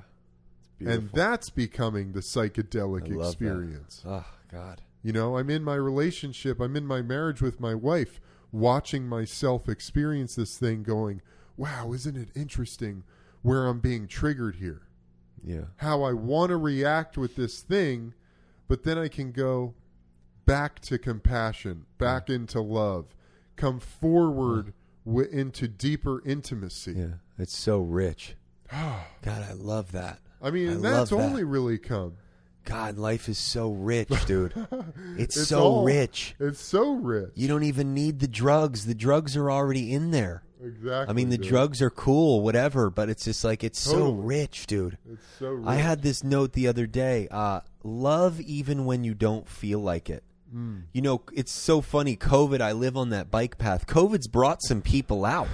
And that's becoming the psychedelic love that. experience. Oh God. You know, I'm in my relationship, I'm in my marriage with my wife, watching myself experience this thing, going, wow, isn't it interesting where I'm being triggered here? Yeah. How I want to react with this thing, but then I can go back to compassion, back mm. into love, come forward mm. W- into deeper intimacy. Yeah, it's so rich. God, I love that. I mean, I and that's that. only really come. God, life is so rich, dude. It's, It's so all- rich. It's so rich. You don't even need the drugs. The drugs are already in there. exactly. I mean, the dude. drugs are cool, whatever, but it's just like it's so rich, dude. It's so. Rich. I had this note the other day. Uh, love even when you don't feel like it. Hmm. You know, it's so funny. COVID, I live on that bike path. COVID's brought some people out,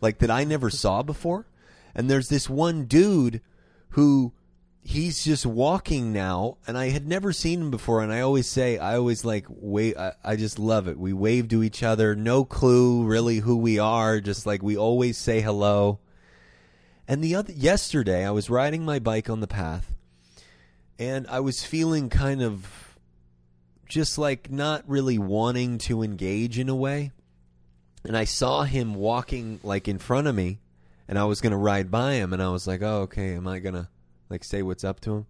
like that I never saw before. And there's this one dude who he's just walking now, and I had never seen him before. And I always say, I always like wait. I, I just love it. We wave to each other, no clue really who we are. Just like we always say hello. And the other yesterday, I was riding my bike on the path, and I was feeling kind of just like not really wanting to engage in a way. And I saw him walking like in front of me, and I was going to ride by him, and I was like, "Oh, okay. Am I going to like say what's up to him?"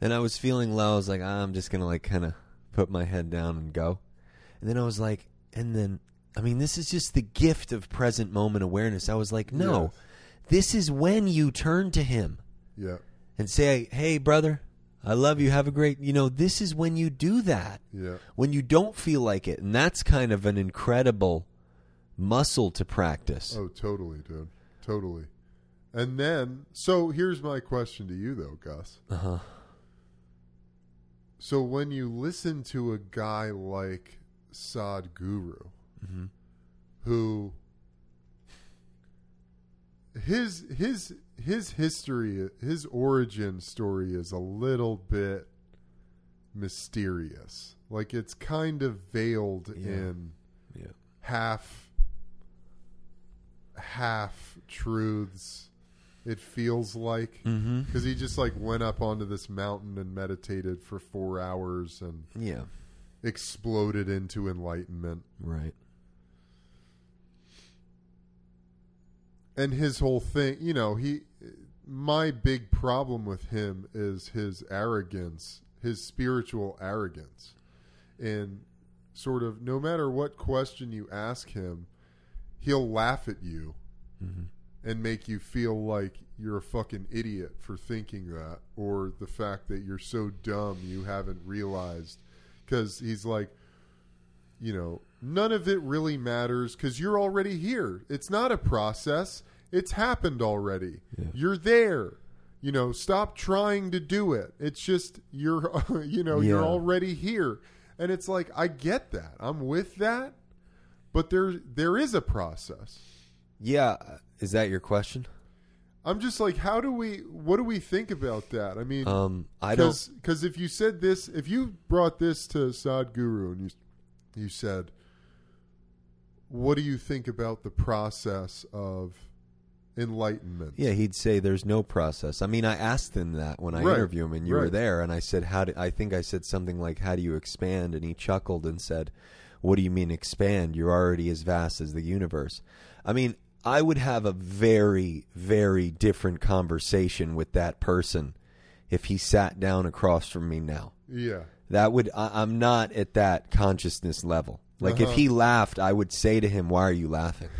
And I was feeling low. I was like, "Ah, "I'm just going to like kind of put my head down and go." And then I was like, and then I mean, this is just the gift of present moment awareness. I was like, "No." Yes. This is when you turn to him Yeah. and say, "Hey, brother, I love you. Have a great." You know, this is when you do that. Yeah. When you don't feel like it, and that's kind of an incredible muscle to practice. Oh, totally, dude. Totally. And then, so here's my question to you, though, Gus. Uh huh. So when you listen to a guy like Sadhguru, Mm-hmm. who his his his history, his origin story is a little bit mysterious. Like it's kind of veiled Yeah. in Yeah. half half truths. It feels like Mm-hmm. because he just like went up onto this mountain and meditated for four hours and Yeah. exploded into enlightenment. Right. And his whole thing, you know, he. My big problem with him is his arrogance, his spiritual arrogance, and sort of no matter what question you ask him, he'll laugh at you Mm-hmm. and make you feel like you're a fucking idiot for thinking that or the fact that you're so dumb you haven't realized because he's like you know none of it really matters because you're already here it's not a process it's happened already Yeah. you're there you know stop trying to do it it's just you're you know you're already here and it's like i get that i'm with that but there there is a process Yeah. Is that your question? I'm just like, how do we? What do we think about that? I mean, Um, I don't. because if you said this, if you brought this to Sadhguru and you you said, what do you think about the process of enlightenment? Yeah, he'd say there's no process. I mean, I asked him that when I Right, interviewed him, and you were there, and I said, "How?" Do, I think I said something like, "How do you expand?" And he chuckled and said, "What do you mean expand? You're already as vast as the universe." I mean, I would have a very, very different conversation with that person if he sat down across from me now. yeah, That would I, I'm not at that consciousness level. Like if Uh-huh. he laughed, I would say to him, "Why are you laughing?"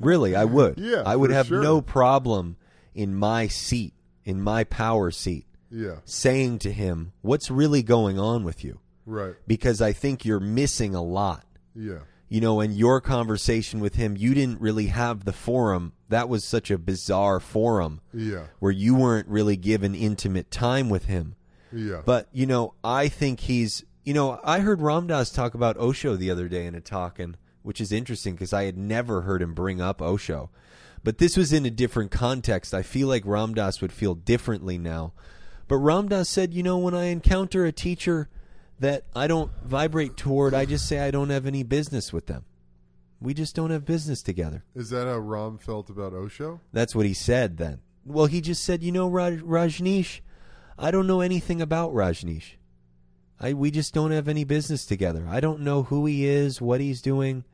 Really, I would. Yeah, I would have sure. no problem in my seat, in my power seat, yeah, saying to him, "What's really going on with you?" right, Because I think you're missing a lot. yeah, You know, in your conversation with him, you didn't really have the forum. That was such a bizarre forum yeah, where you weren't really given intimate time with him. yeah, But you know, I think he's. You know, I heard Ram Dass talk about Osho the other day in a talk, and which is interesting because I had never heard him bring up Osho. But this was in a different context. I feel like Ram Dass would feel differently now. But Ram Dass said, you know, when I encounter a teacher that I don't vibrate toward, I just say I don't have any business with them. We just don't have business together. Is that how Ram felt about Osho? That's what he said then. Well, he just said, you know, Raj- Rajneesh, I don't know anything about Rajneesh. I we just don't have any business together. I don't know who he is, what he's doing.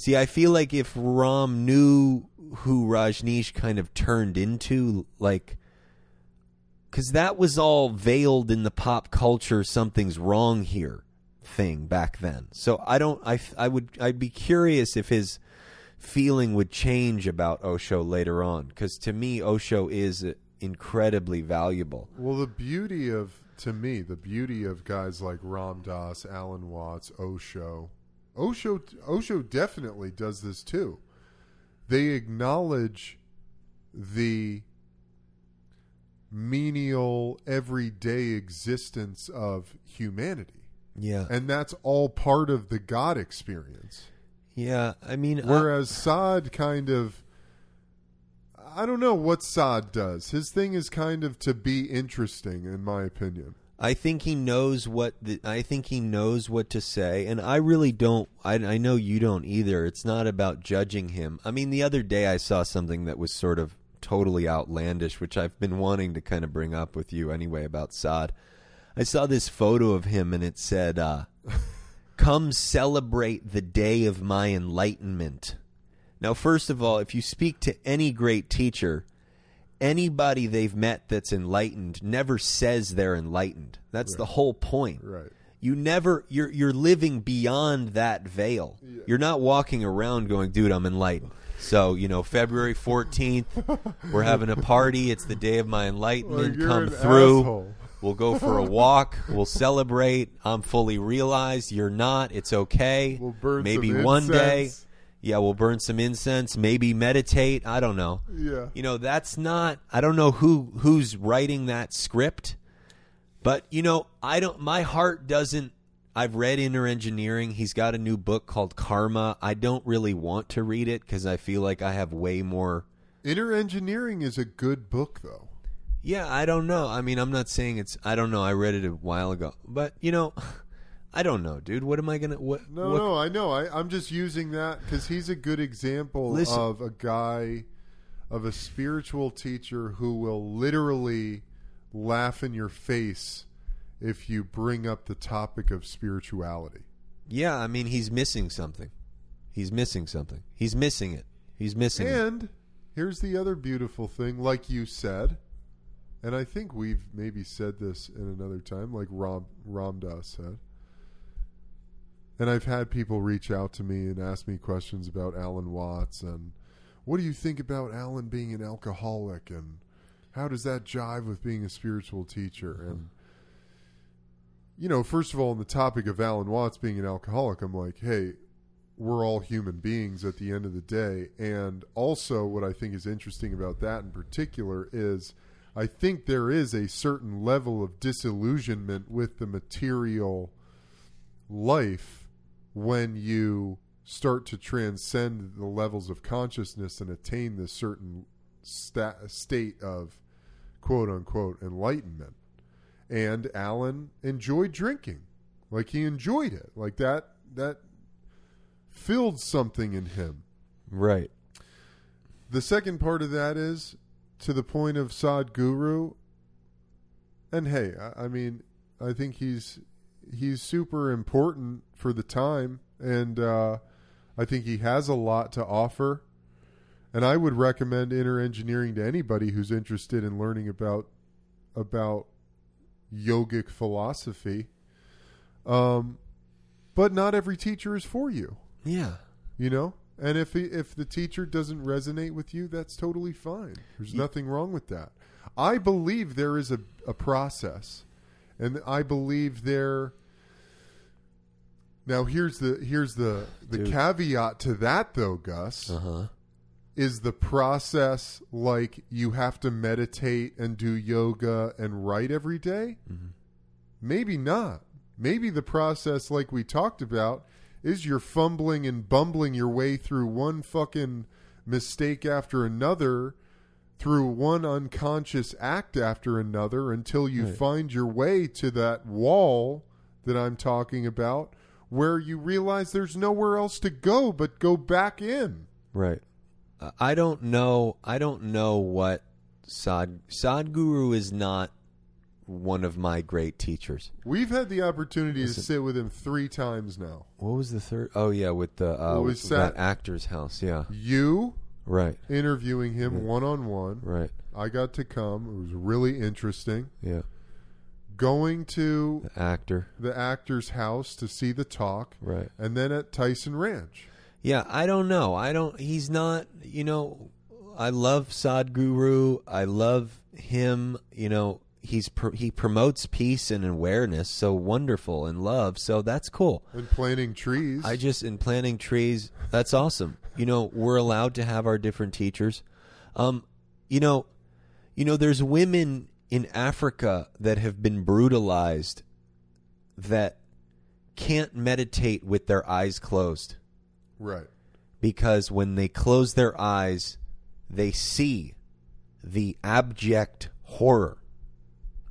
See, I feel like if Ram knew who Rajneesh kind of turned into, like, because that was all veiled in the pop culture, something's wrong here thing back then. So I don't, I, I would, I'd be curious if his feeling would change about Osho later on because to me Osho is uh, incredibly valuable. Well, the beauty of to me, the beauty of guys like Ram Dass, Alan Watts, Osho, Osho, Osho definitely does this too. They acknowledge the menial, everyday existence of humanity, Yeah. and that's all part of the God experience. yeah, I mean I- Whereas Saad kind of, I don't know what Saad does. His thing is kind of to be interesting, in my opinion. I think he knows what the, I think he knows what to say, and I really don't. I, I know you don't either. It's not about judging him. I mean, the other day I saw something that was sort of totally outlandish, which I've been wanting to kind of bring up with you anyway about Saad. I saw this photo of him, and it said, uh, "Come celebrate the day of my enlightenment." Now, first of all, if you speak to any great teacher, anybody they've met that's enlightened never says they're enlightened. That's the whole point. Right. You never you're you're living beyond that veil. You're not walking around going, "Dude, I'm enlightened." So, you know, February 14th, we're having a party. It's the day of my enlightenment. Come through. asshole. We'll go for a walk. We'll celebrate. I'm fully realized. You're not. It's okay. We'll burn Maybe one day. Yeah, we'll burn some incense. Maybe meditate. I don't know. Yeah. You know, that's not. I don't know who who's writing that script, but you know, I don't. My heart doesn't. I've read Inner Engineering. He's got a new book called Karma. I don't really want to read it because I feel like I have way more. Inner Engineering is a good book, though. Yeah, I don't know. I mean, I'm not saying it's. I don't know. I read it a while ago, but you know, I don't know, dude. What am I gonna? What? No, what, no, I know. I, I'm just using that because he's a good example Listen. of a guy, of a spiritual teacher who will literally laugh in your face if you bring up the topic of spirituality. Yeah, I mean, he's missing something. He's missing something. He's missing it. He's missing it. And here's the other beautiful thing, like you said, and I think we've maybe said this in another time, like Ram Ramdas said. And I've had people reach out to me and ask me questions about Alan Watts and what do you think about Alan being an alcoholic and how does that jive with being a spiritual teacher? Mm-hmm. And you know, first of all, on the topic of Alan Watts being an alcoholic, I'm like, hey, we're all human beings at the end of the day. And also, what I think is interesting about that in particular is I think there is a certain level of disillusionment with the material life when you start to transcend the levels of consciousness and attain this certain sta- state of quote unquote enlightenment. And Alan enjoyed drinking. Like he enjoyed it. Like that that filled something in him. Right. The second part of that is to the point of Sadhguru. And hey, I, I mean, I think he's he's super important for the time, and uh, I think he has a lot to offer. And I would recommend inner engineering to anybody who's interested in learning about about yogic philosophy. Um, but not every teacher is for you Yeah. you know and if he, if the teacher doesn't resonate with you that's totally fine there's nothing wrong with that i believe there is a, a process and i believe there now here's the here's the the Dude. caveat to that though gus Uh huh. is the process like you have to meditate and do yoga and write every day? Maybe not. Maybe the process, like we talked about, is you're fumbling and bumbling your way through one fucking mistake after another, through one unconscious act after another until you Right. find your way to that wall that I'm talking about where you realize there's nowhere else to go but go back in. Right. Uh, I don't know. I don't know what Sad Sadhguru is not one of my great teachers. We've had the opportunity Listen. to sit with him three times now. What was the third? Oh yeah, with the uh, Well, with sat- that actor's house. Yeah. You Right. interviewing him one on one. Right. I got to come. It was really interesting. Yeah. Going to The actor. the actor's house to see the talk, Right. and then at Tyson Ranch. Yeah, I don't know. I don't. He's not. You know, I love Sadhguru. I love him. You know, he's pr- he promotes peace and awareness. So wonderful and love. So that's cool. And planting trees. I just in planting trees. That's awesome. You know, we're allowed to have our different teachers. Um, you know, you know, there's women in Africa that have been brutalized that can't meditate with their eyes closed right. because when they close their eyes, they see the abject horror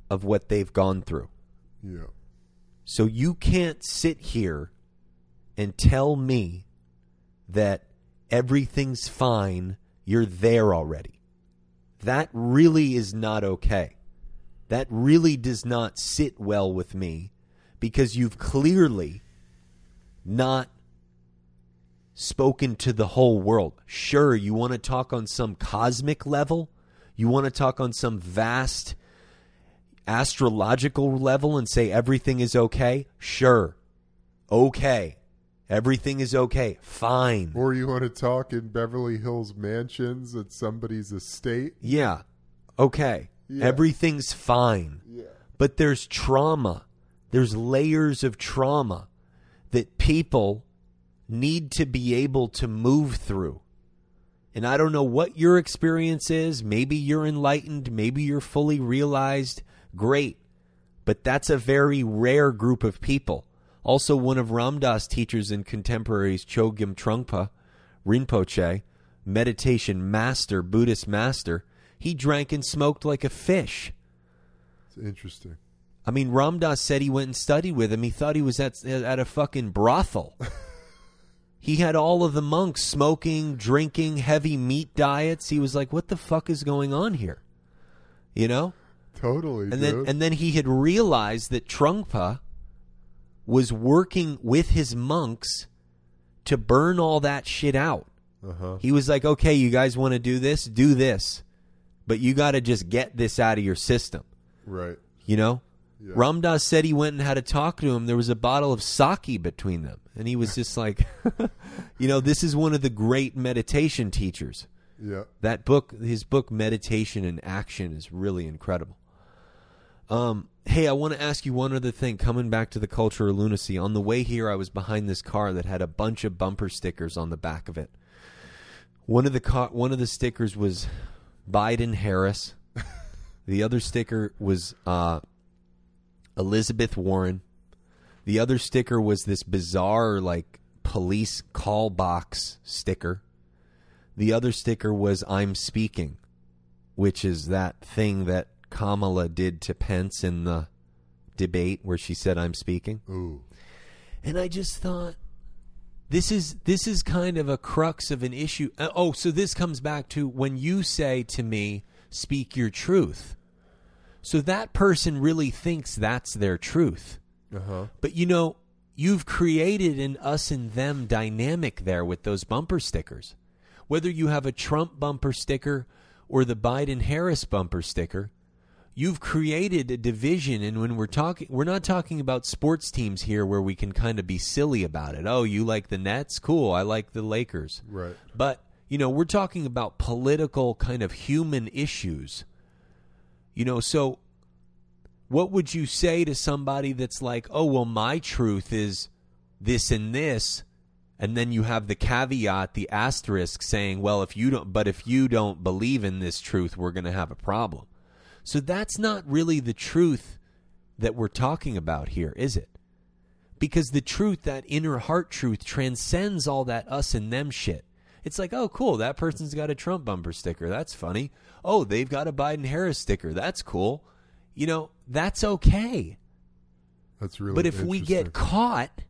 of what they've gone through. Yeah. So you can't sit here and tell me that everything's fine. You're there already. That really is not okay. That really does not sit well with me because you've clearly not spoken to the whole world. Sure, you want to talk on some cosmic level, you want to talk on some vast astrological level and say everything is okay? Sure. Okay. Everything is okay. Fine. Or you want to talk in Beverly Hills mansions at somebody's estate? Yeah. Okay. Yeah. Everything's fine. Yeah. But there's trauma. There's layers of trauma that people need to be able to move through. And I don't know what your experience is. Maybe you're enlightened. Maybe you're fully realized. Great. But that's a very rare group of people. Also, one of Ram Dass' teachers and contemporaries, Chogyam Trungpa, Rinpoche, meditation master, Buddhist master, he drank and smoked like a fish. It's interesting. I mean, Ram Dass said he went and studied with him. He thought he was at at a fucking brothel. he had all of the monks smoking, drinking, heavy meat diets. He was like, "What the fuck is going on here?" You know. Totally, And dude. then and then he had realized that Trungpa was working with his monks to burn all that shit out. uh-huh. He was like, "Okay, you guys want to do this? Do this, but you got to just get this out of your system." Right. You know, Yeah. Ram Dass said he went and had a talk to him. There was a bottle of sake between them, and he was just like, "You know, this is one of the great meditation teachers." Yeah. That book, his book, Meditation in Action, is really incredible. Um, hey, I want to ask you one other thing. Coming back to the culture of lunacy, on the way here, I was behind this car that had a bunch of bumper stickers on the back of it. One of the car, one of the stickers was Biden Harris. the other sticker was uh, Elizabeth Warren. The other sticker was this bizarre, like police call box sticker. The other sticker was I'm speaking, which is that thing that Kamala did to Pence in the debate where she said I'm speaking. Ooh. And I just thought this is this is kind of a crux of an issue. Uh, oh, so this comes back to when you say to me, "Speak your truth." So that person really thinks that's their truth. Uh-huh. But you know, you've created an us and them dynamic there with those bumper stickers. Whether you have a Trump bumper sticker or the Biden Harris bumper sticker, you've created a division and when we're talking we're not talking about sports teams here where we can kind of be silly about it. Oh, you like the Nets? Cool. I like the Lakers. Right. But, you know, we're talking about political kind of human issues. You know, so what would you say to somebody that's like, oh, well, my truth is this and this? And then you have the caveat, the asterisk saying, well, if you don't, but if you don't believe in this truth, we're going to have a problem. So that's not really the truth that we're talking about here, is it? Because the truth, that inner heart truth, transcends all that us and them shit. It's like, oh, cool, that person's got a Trump bumper sticker. That's funny. Oh, they've got a Biden Harris sticker. That's cool. You know, that's okay. That's really but if we get caught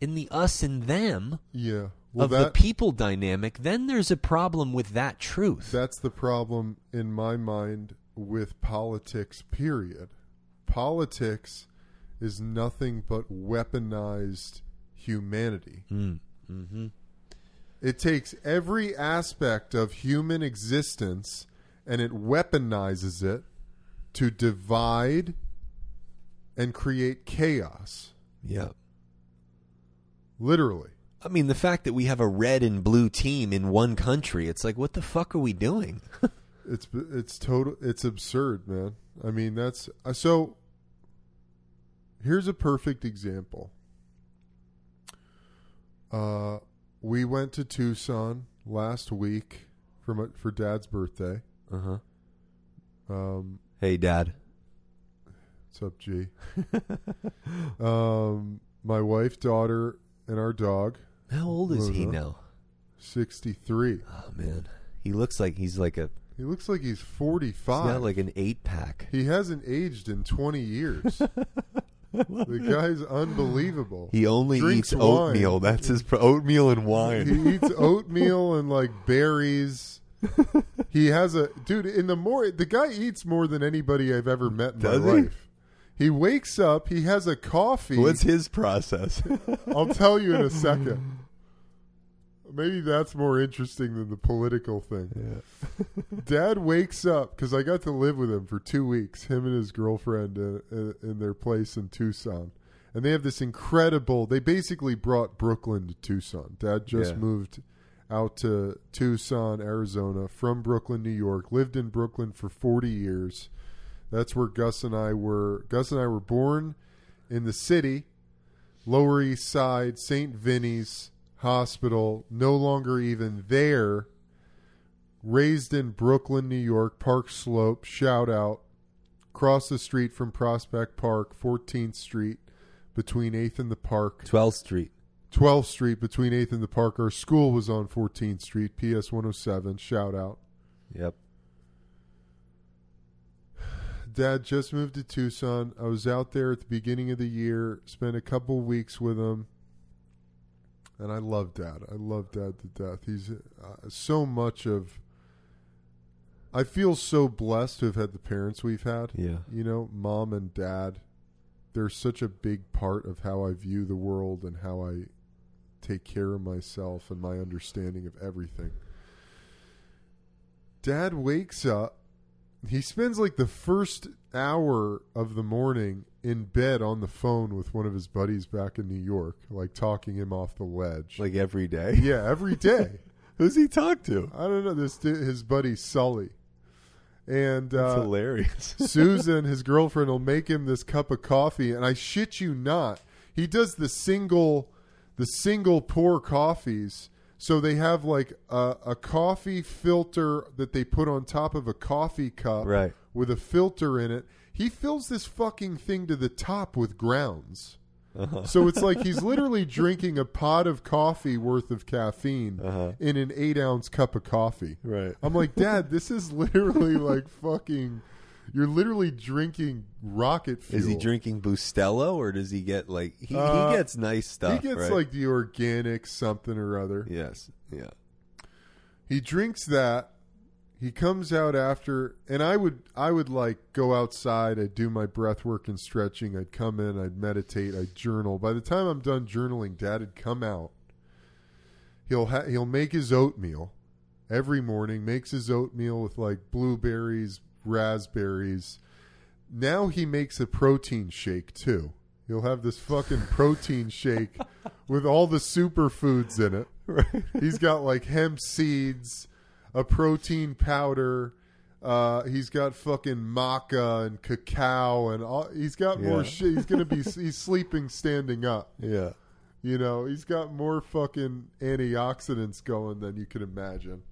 in the us and them Yeah. Well of that the people dynamic, then there's a problem with that truth. that's the problem in my mind with politics period. Politics is nothing but weaponized humanity. Mm. hmm It takes every aspect of human existence and it weaponizes it to divide and create chaos. Yeah. Literally. I mean, the fact that we have a red and blue team in one country, it's like, what the fuck are we doing? It's it's total. It's absurd, man. I mean, that's uh, so. Here's a perfect example. Uh, we went to Tucson last week for my, for Dad's birthday. Uh huh. Um, Hey, Dad. what's up, G? um, my wife, daughter, and our dog. How old is he Uh-huh. now? Sixty three. Oh man, he looks like he's like a He looks like he's 45. he's got like an eight pack. he hasn't aged in twenty years. the guy's unbelievable. He only Drinks eats wine. oatmeal. That's his pro- oatmeal and wine. He eats oatmeal and like berries. He has a dude in the more the guy eats more than anybody I've ever met in Does my he? life. He wakes up, he has a coffee. What's his process? I'll tell you in a second. Maybe that's more interesting than the political thing. Dad wakes up because I got to live with him for two weeks. Him and his girlfriend uh, uh, in their place in Tucson, and they have this incredible. They basically brought Brooklyn to Tucson. Dad just Yeah. moved out to Tucson, Arizona, from Brooklyn, New York. Lived in Brooklyn for forty years. That's where Gus and I were. Gus and I were born in the city, Lower East Side, St. Vinny's Hospital. No longer even there raised in Brooklyn, New York, Park Slope, shout out. Across the street from Prospect Park, 14th Street, between 8th and the Park. 12th Street. 12th Street, between 8th and the Park. Our school was on 14th Street, PS 107, shout out. Yep. Dad just moved to Tucson. I was out there at the beginning of the year, spent a couple weeks with him. And I love Dad. I love Dad to death. He's uh, so much of. I feel so blessed to have had the parents we've had. Yeah. You know, mom and dad. They're such a big part of how I view the world and how I take care of myself and my understanding of everything. Dad wakes up. He spends like the first hour of the morning in bed on the phone with one of his buddies back in New York, like talking him off the ledge. Like every day. yeah, every day. Who's he talk to? I don't know. This his buddy Sully, and That's uh, hilarious. Susan, his girlfriend, will make him this cup of coffee, and I shit you not, he does the single, the single pour coffees. So they have like a, a coffee filter that they put on top of a coffee cup, Right. with a filter in it. He fills this fucking thing to the top with grounds. Uh-huh. So it's like he's literally drinking a pot of coffee worth of caffeine Uh-huh. in an eight ounce cup of coffee. Right. I'm like, Dad, this is literally like fucking. You're literally drinking rocket fuel. Is he drinking Bustelo or does he get like he, Uh, he gets nice stuff? He gets right? like the organic something or other. yes, yeah, He drinks that. He comes out after, and I would, I would like go outside. I'd do my breath work and stretching. I'd come in. I'd meditate. I'd journal. By the time I'm done journaling, Dad would come out. He'll ha- he'll make his oatmeal every morning. Makes his oatmeal with like blueberries, raspberries. Now he makes a protein shake too. He'll have this fucking protein shake with all the superfoods in it. right. He's got like hemp seeds, a protein powder. Uh, he's got fucking maca and cacao and all. He's got more Yeah. shit. He's gonna be. he's sleeping standing up. Yeah, You know, he's got more fucking antioxidants going than you can imagine.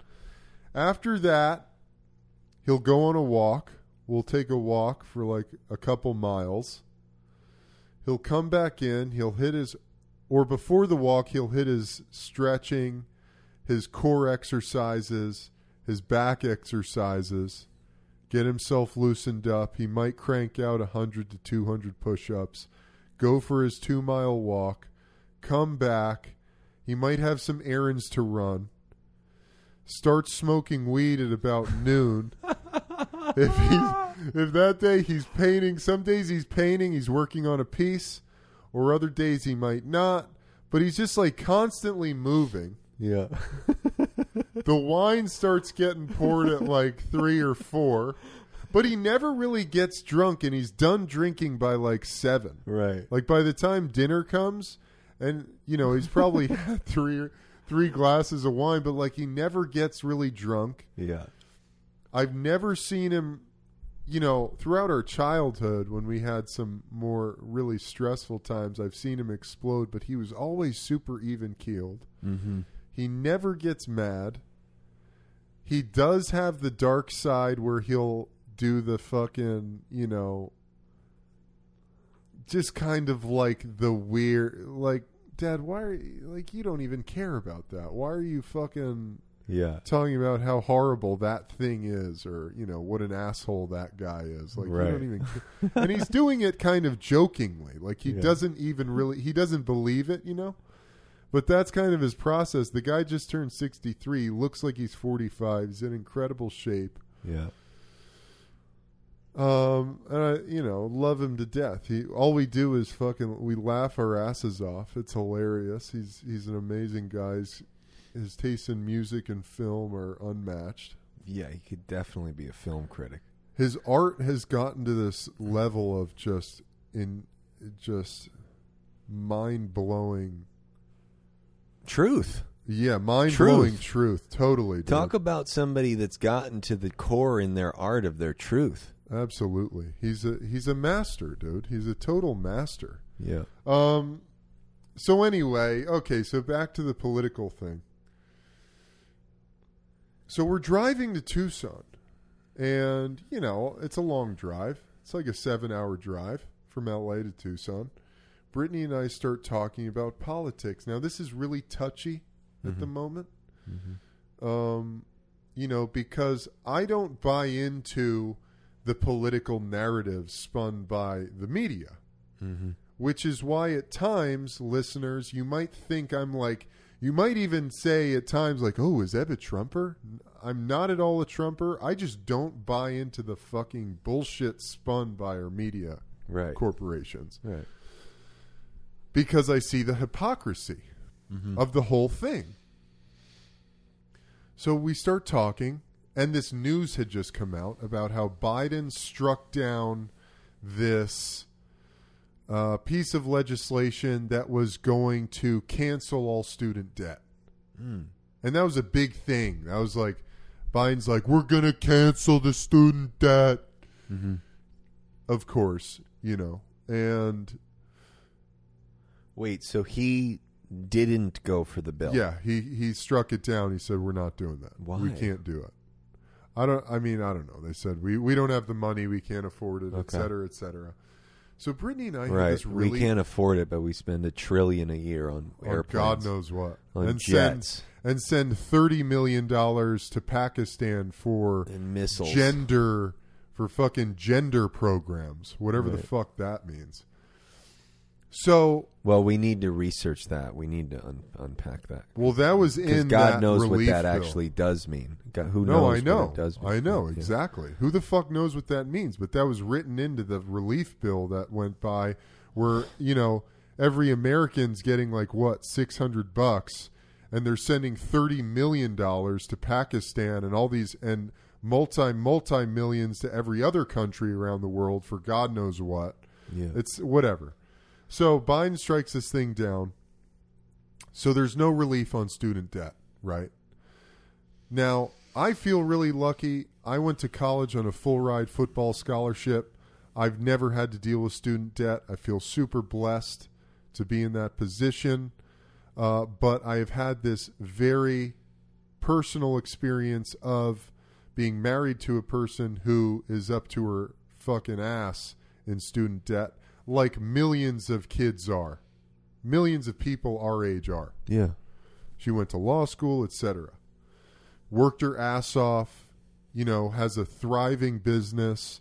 After that, he'll go on a walk. We'll take a walk for like a couple miles. He'll come back in. He'll hit his, or before the walk, he'll hit his stretching, his core exercises, his back exercises, get himself loosened up. He might crank out 100 to 200 push ups, go for his two mile walk, come back. He might have some errands to run. Start smoking weed at about noon. if he's, if that day he's painting, some days he's painting, he's working on a piece, or other days he might not. But he's just like constantly moving. Yeah. The wine starts getting poured at like three or four, but he never really gets drunk, and he's done drinking by like seven. right. Like by the time dinner comes, and you know he's probably had three three glasses of wine, but like he never gets really drunk. Yeah. I've never seen him, you know, throughout our childhood when we had some more really stressful times. I've seen him explode, but he was always super even keeled. Mm-hmm. He never gets mad. He does have the dark side where he'll do the fucking, you know, just kind of like the weird, like, Dad, why are you, like, you don't even care about that. Why are you fucking Yeah. talking about how horrible that thing is or, you know, what an asshole that guy is? Like, Right. you don't even, and he's doing it kind of jokingly. Like, he Yeah. doesn't even really, he doesn't believe it, you know? But that's kind of his process. The guy just turned 63, looks like he's 45. He's in incredible shape. Yeah. Um, and I, you know, love him to death. He all we do is fucking we laugh our asses off. It's hilarious. He's he's an amazing guy. His, his tastes in music and film are unmatched. Yeah, he could definitely be a film critic. His art has gotten to this level of just in just mind blowing. Truth. Yeah, mind blowing Truth. truth. Totally. dude. Talk about somebody that's gotten to the core in their art of their truth. Absolutely. He's a he's a master, dude. He's a total master. Yeah. Um. So anyway, okay. So back to the political thing. So we're driving to Tucson, and you know it's a long drive. It's like a seven-hour drive from LA to Tucson. Brittany and I start talking about politics. Now this is really touchy at the moment. Um, you know, because I don't buy into the political narrative spun by the media Mm-hmm. which is why at times, listeners, you might think I'm like, you might even say at times, like, oh, is Eb a Trumper? I'm not at all a Trumper. I just don't buy into the fucking bullshit spun by our media Right. corporations Right. Because I see the hypocrisy mm-hmm. of the whole thing. So we start talking, and this news had just come out about how Biden struck down this uh, piece of legislation that was going to cancel all student debt. Mm. And that was a big thing. That was like, Biden's like, we're going to cancel the student debt. Mm-hmm. Of course, you know. And Wait, so he didn't go for the bill? Yeah, he he struck it down. He said, "We're not doing that. We can't do it." I don't. I mean, I don't know. They said we we don't have the money. We can't afford it, et Okay. cetera, et cetera. So Brittany and I had Right. this really we can't afford it, but we spend a trillion a year on on airplanes. God knows what, On and jets. send and send thirty million dollars to Pakistan for And missiles. gender for fucking gender programs, whatever the fuck that means. So, Well, we need to research that. We need to un- unpack that. well, that was in God that knows what that bill. actually does mean. God, who No, knows I know. does mean. I know Yeah. exactly. Who the fuck knows what that means? But that was written into the relief bill that went by, where you know every American's getting like what six hundred bucks, and they're sending thirty million dollars to Pakistan and all these and multi multi millions to every other country around the world for God knows what. Yeah. It's whatever. So Biden strikes this thing down. So there's no relief on student debt, right? Now, I feel really lucky. I went to college on a full ride football scholarship. I've never had to deal with student debt. I feel super blessed to be in that position. Uh, but I have had this very personal experience of being married to a person who is up to her fucking ass in student debt, like millions of kids are. Millions of people our age are. Yeah. She went to law school, etc. Worked her ass off, you know, has a thriving business,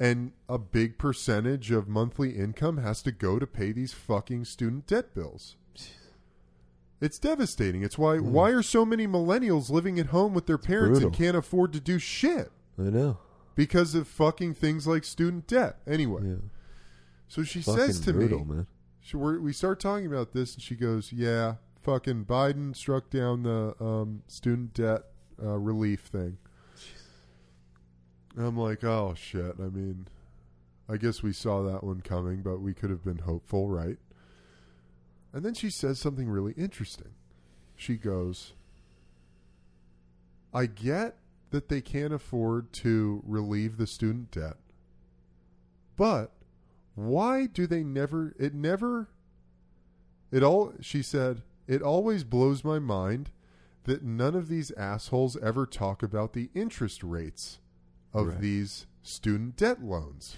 and a big percentage of monthly income has to go to pay these fucking student debt bills. It's devastating. It's why hmm. why are so many millennials living at home with their parents and can't afford to do shit I know. because of fucking things like student debt. Anyway, Yeah. So she says to brutal, me, man. she, we're, we start talking about this, and she goes, "Yeah, fucking Biden struck down the um, student debt uh, relief thing." I'm like, "Oh shit!" I mean, I guess we saw that one coming, but we could have been hopeful, right? And then she says something really interesting. She goes, I get that they can't afford to relieve the student debt, but why do they never, it never, it all, she said, it always blows my mind that none of these assholes ever talk about the interest rates of Right. these student debt loans.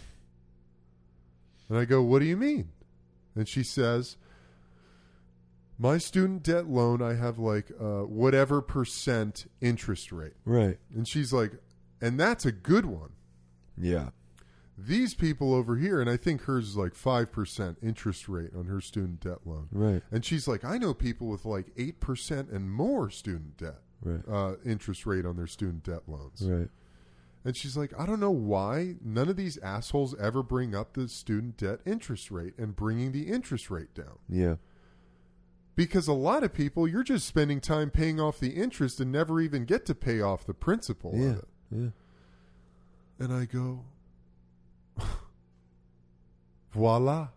And I go, What do you mean? And she says, My student debt loan, I have like uh, whatever percent interest rate. Right. And she's like, And that's a good one. Yeah. These people over here, and I think hers is like 5% interest rate on her student debt loan. Right. And she's like, I know people with like 8% and more student debt Right. uh, interest rate on their student debt loans. Right. And she's like, I don't know why none of these assholes ever bring up the student debt interest rate and bringing the interest rate down. Yeah. Because a lot of people, you're just spending time paying off the interest and never even get to pay off the principal Yeah. of it. Yeah. And I go, voila.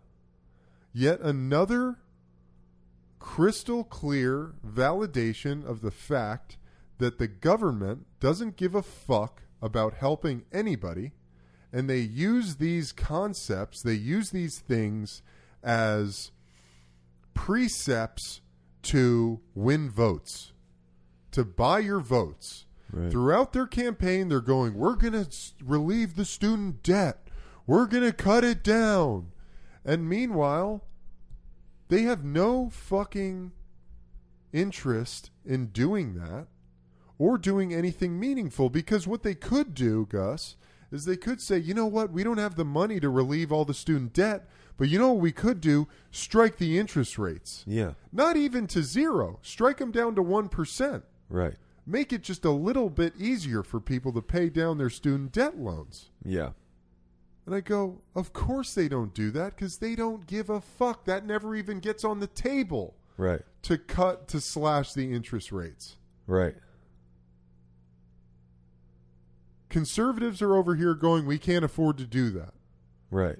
Yet another crystal clear validation of the fact that the government doesn't give a fuck about helping anybody. And they use these concepts, they use these things as precepts to win votes, to buy your votes. Right. Throughout their campaign, they're going, We're going to relieve the student debt. We're going to cut it down. And meanwhile, they have no fucking interest in doing that or doing anything meaningful because what they could do, Gus, is they could say, you know what, we don't have the money to relieve all the student debt, but you know what we could do? Strike the interest rates. Yeah. Not even to zero, strike them down to 1% Right. make it just a little bit easier for people to pay down their student debt loans. Yeah. And I go, of course they don't do that because they don't give a fuck. That never even gets on the table Right. to cut, to slash the interest rates. Right. Conservatives are over here going, we can't afford to do that. Right.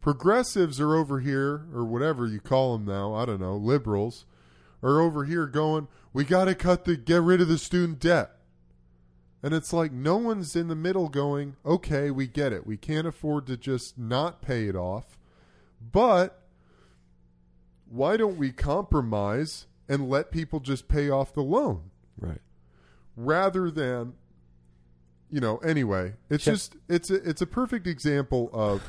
Progressives are over here, or whatever you call them now, I don't know, liberals, are over here going, we got to cut the, get rid of the student debt. And it's like no one's in the middle going, okay, we get it. We can't afford to just not pay it off. But why don't we compromise and let people just pay off the loan Right. rather than you know, anyway, it's Check- just it's a it's a perfect example of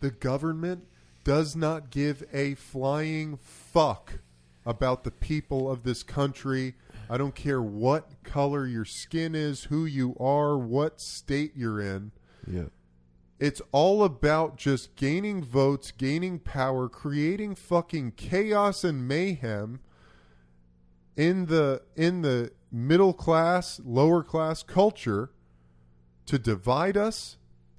the government does not give a flying fuck about the people of this country. I don't care what color your skin is, who you are, what state you're in. Yeah. It's all about just gaining votes, gaining power, creating fucking chaos and mayhem in the in the middle class, lower class culture to divide us,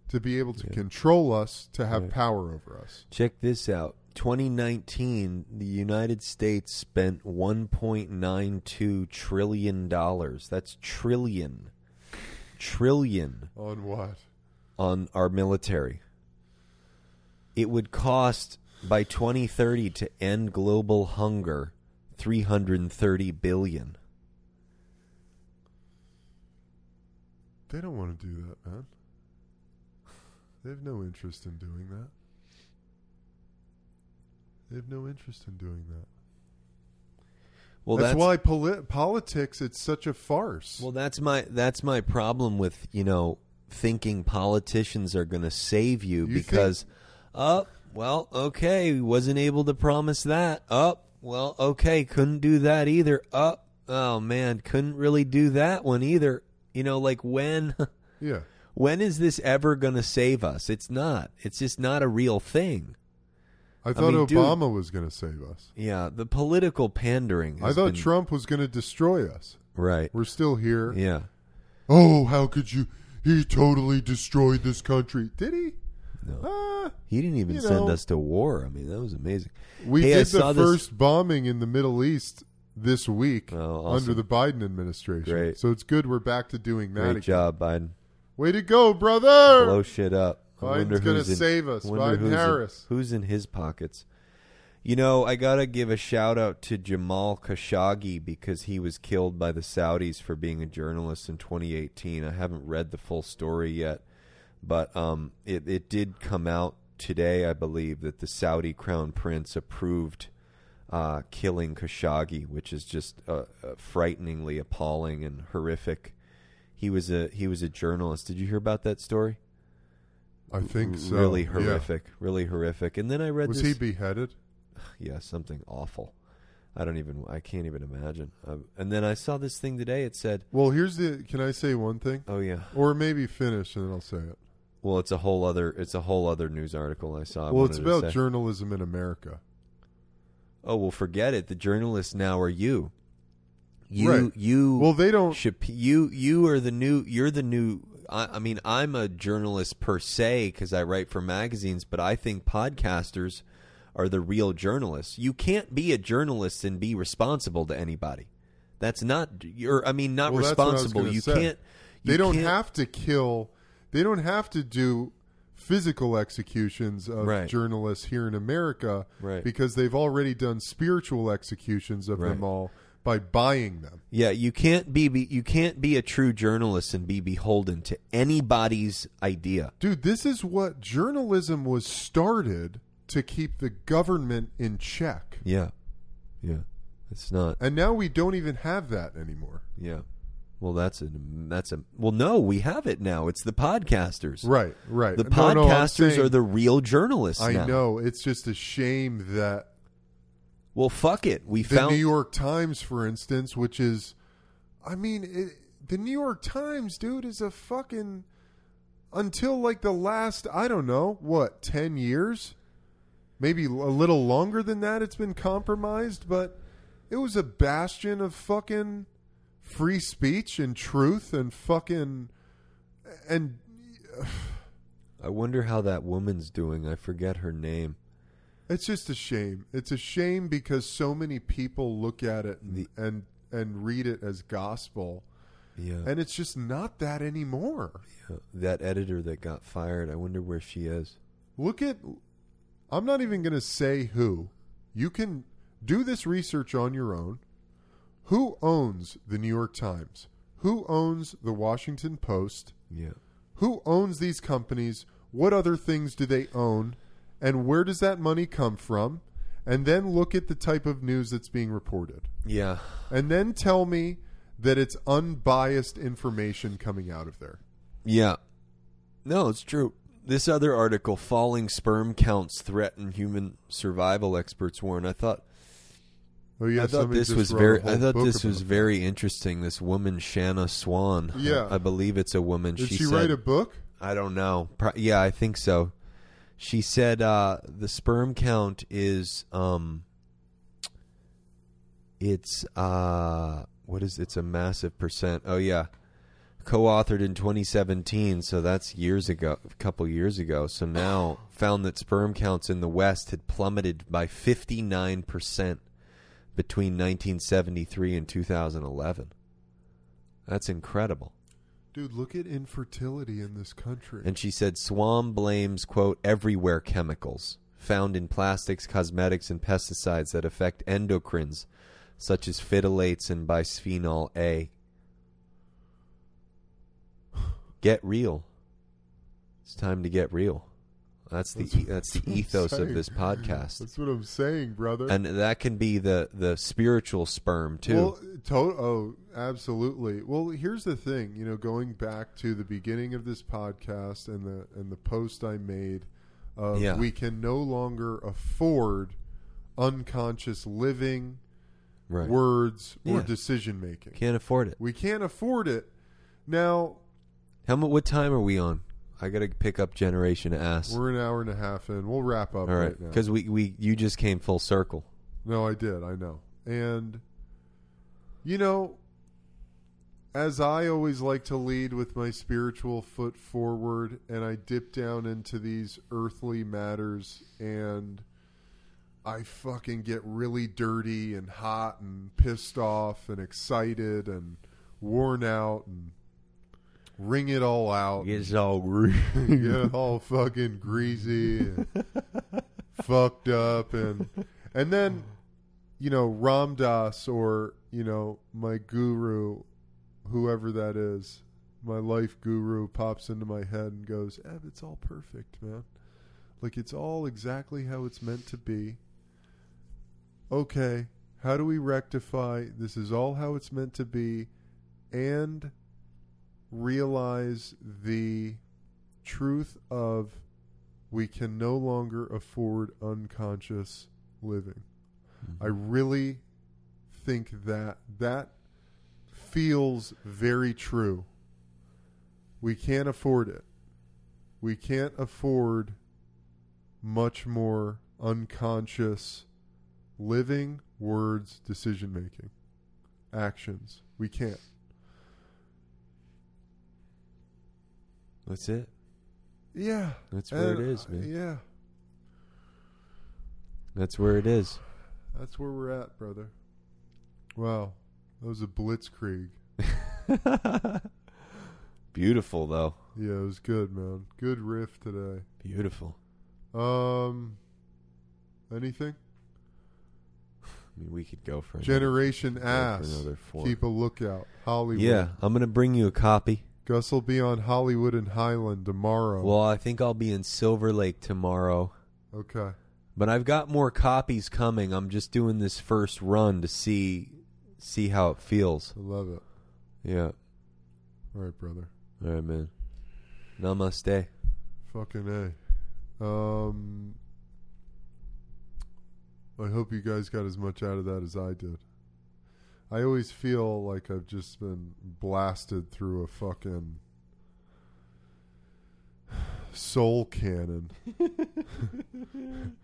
to be able to Yeah. control us, to have Right. power over us. Check this out. 2019, the United States spent 1.92 trillion dollars. That's trillion. Trillion On what? on our military. It would cost by 2030 to end global hunger 330 billion. They don't want to do that, man. They have no interest in doing that. They have no interest in doing that. Well, that's, that's, why poli- politics it's such a farce. Well, that's my that's my problem with you know thinking politicians are going to save you, You because oh well okay wasn't able to promise that oh well okay couldn't do that either oh oh man couldn't really do that one either you know like when yeah. when is this ever going to save us it's not it's just not a real thing I thought mean, dude- Obama was going to save us. yeah the political pandering I thought been- Trump was going to destroy us. right We're still here. yeah Oh, how could you? He totally destroyed this country. Did he? no Ah, he didn't even send know. us to war i mean that was amazing we Hey, did the this- first bombing in the Middle East this week Oh, awesome. under the Biden administration. Great. So it's good we're back to doing that. Great again. job, Biden. Way to go, brother! Blow shit up. Biden's gonna save us. Biden who's in- who's in his pockets? You know, I gotta give a shout out to Jamal Khashoggi because he was killed by the Saudis for being a journalist in 2018. I haven't read the full story yet, but um, it it did come out today, I believe, that the Saudi crown prince approved uh, killing Khashoggi, which is just uh, uh, frighteningly appalling and horrific. He was a he was a journalist. Did you hear about that story? I think so. Really Yeah. horrific, really horrific. And then I read Was this he beheaded? yeah, something awful. I don't even. I can't even imagine. Uh, and then I saw this thing today. It said, Well, here's the. Can I say one thing, "Oh yeah." or maybe finish and then I'll say it. Well, it's a whole other. It's a whole other news article I saw. I well, it's about journalism in America. oh well, forget it. The journalists now are you. You Right. you Well, they don't. You you are the new. You're the new. I, I mean, I'm a journalist per se because I write for magazines, but I think podcasters are the real journalists. You can't be a journalist and be responsible to anybody. That's not. You're. I mean, not Well, that's what I was responsible. You say. can't. They don't can't- have to kill. They don't have to do physical executions of Right. journalists here in America Right. because they've already done spiritual executions of them all by buying them. Yeah, you can't be, be you can't be a true journalist and be beholden to anybody's idea. Dude, this is what journalism was started to keep the government in check. Yeah, yeah, it's not. And now we don't even have that anymore. Yeah, well, that's a that's a well. No, we have it now. It's the podcasters. Right, right. The No, no, podcasters saying- are the real journalists. I now. know. It's just a shame that Well, fuck it. We found the found New York Times, for instance, which is, I mean, it, the New York Times, dude, is a fucking until like the last, I don't know, what, ten years, maybe a little longer than that. It's been compromised, but it was a bastion of fucking free speech and truth and fucking and I wonder how that woman's doing. I forget her name. It's just a shame. It's a shame because so many people look at it and The- and, and read it as gospel, Yeah. and it's just not that anymore. yeah. that editor that got fired. I wonder where she is. Look at. I'm not even going to say who. You can do this research on your own. Who owns the New York Times? Who owns the Washington Post? Yeah. Who owns these companies? What other things do they own? And where does that money come from? And then look at the type of news that's being reported. Yeah. And then tell me that it's unbiased information coming out of there. Yeah. No, it's true. This other article, falling sperm counts threaten human survival, experts warn. I thought Oh yeah, I thought this was very I thought this was very interesting. This woman Shanna Swan. Yeah. I, I believe it's a woman. Did she, she, write a book? I don't know. Pro- yeah, I think so. She said uh, the sperm count is um it's uh what is it's a massive percent. Oh yeah. Co-authored in 2017, so that's years ago, a couple years ago. So now found that sperm counts in the West had plummeted by 59% between 1973 and 2011. That's incredible. Dude, look at infertility in this country. And she said Swan blames, quote, everywhere chemicals found in plastics, cosmetics, and pesticides that affect endocrines, such as phthalates and bisphenol A. Get real. It's time to get real. That's the e- that's the ethos of this podcast, That's what I'm saying, brother. and that can be the the spiritual sperm too. Well, to- oh, absolutely. Well, here's the thing. You know, going back to the beginning of this podcast and the and the post I made, of Yeah. we can no longer afford unconscious living, right? words, or Yeah. decision making. Can't afford it. We can't afford it. Now How mu What time are we on? I got to pick up Generation S. we're an hour and a half in. We'll wrap up All right, right now. because we, we you just came full circle. No, I did. I know. And, you know, as I always like to lead with my spiritual foot forward, and I dip down into these earthly matters, and I fucking get really dirty and hot and pissed off and excited and worn out and wring it all out. It's all get all fucking greasy and fucked up and And then, you know, Ram Dass or, you know, my guru, whoever that is, my life guru pops into my head and goes, Eb, it's all perfect, man. Like, it's all exactly how it's meant to be. Okay, how do we rectify this is all how it's meant to be and realize the truth of we can no longer afford unconscious living. Mm-hmm. I really think that that feels very true. We can't afford it. We can't afford much more unconscious living, words, decision making, actions. We can't. That's it. Yeah. That's where it And, is, uh, man. Yeah. That's where it is. That's where we're at, brother. Wow. That was a blitzkrieg. Beautiful though. Yeah, it was good, man. Good riff today. Beautiful. Um anything? I mean, we could go for another- Generation for Ass. another four. Keep a lookout. Hollywood. Yeah, I'm gonna bring you a copy. Gus will be on Hollywood and Highland tomorrow. Well, I think I'll be in Silver Lake tomorrow, okay. but I've got more copies coming. I'm just doing this first run to see see how it feels. I love it. Yeah. All right, brother. All right, man. Namaste. Fucking A. Um I hope you guys got as much out of that as I did. I always feel like I've just been blasted through a fucking soul cannon. and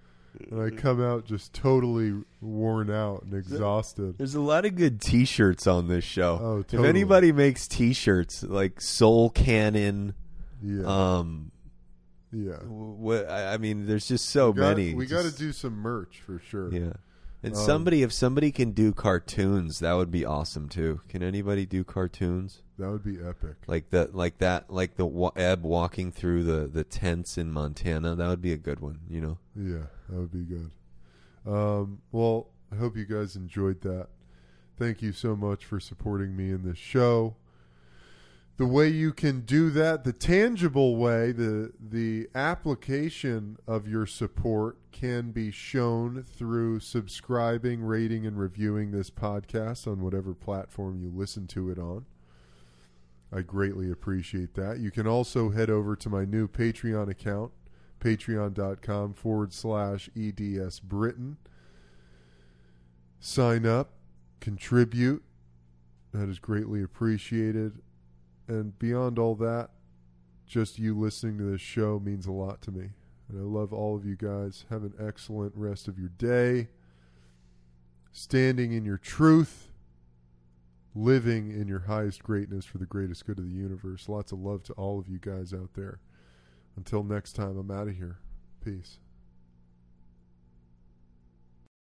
I come out just totally worn out and exhausted. There's a lot of good T-shirts on this show. Oh, If anybody makes T-shirts like Soul Cannon, Yeah. um, yeah. what I mean, there's just so We got- many. We got to do some merch for sure. Yeah. And Um, somebody, if somebody can do cartoons, that would be awesome too. Can anybody do cartoons That would be epic. like the like that, like the wa- Eb walking through the the tents in Montana? That would be a good one. You know. Yeah, that would be good. Um, well, I hope you guys enjoyed that. Thank you so much for supporting me in this show. The way you can do that, the tangible way, the the application of your support can be shown through subscribing, rating, and reviewing this podcast on whatever platform you listen to it on. I greatly appreciate that. You can also head over to my new Patreon account, patreon.com forward slash EDS Britton. Sign up, contribute. That is greatly appreciated. And beyond all that, just you listening to this show means a lot to me. And I love all of you guys. Have an excellent rest of your day. Standing in your truth, living in your highest greatness for the greatest good of the universe. Lots of love to all of you guys out there. Until next time, I'm out of here. Peace.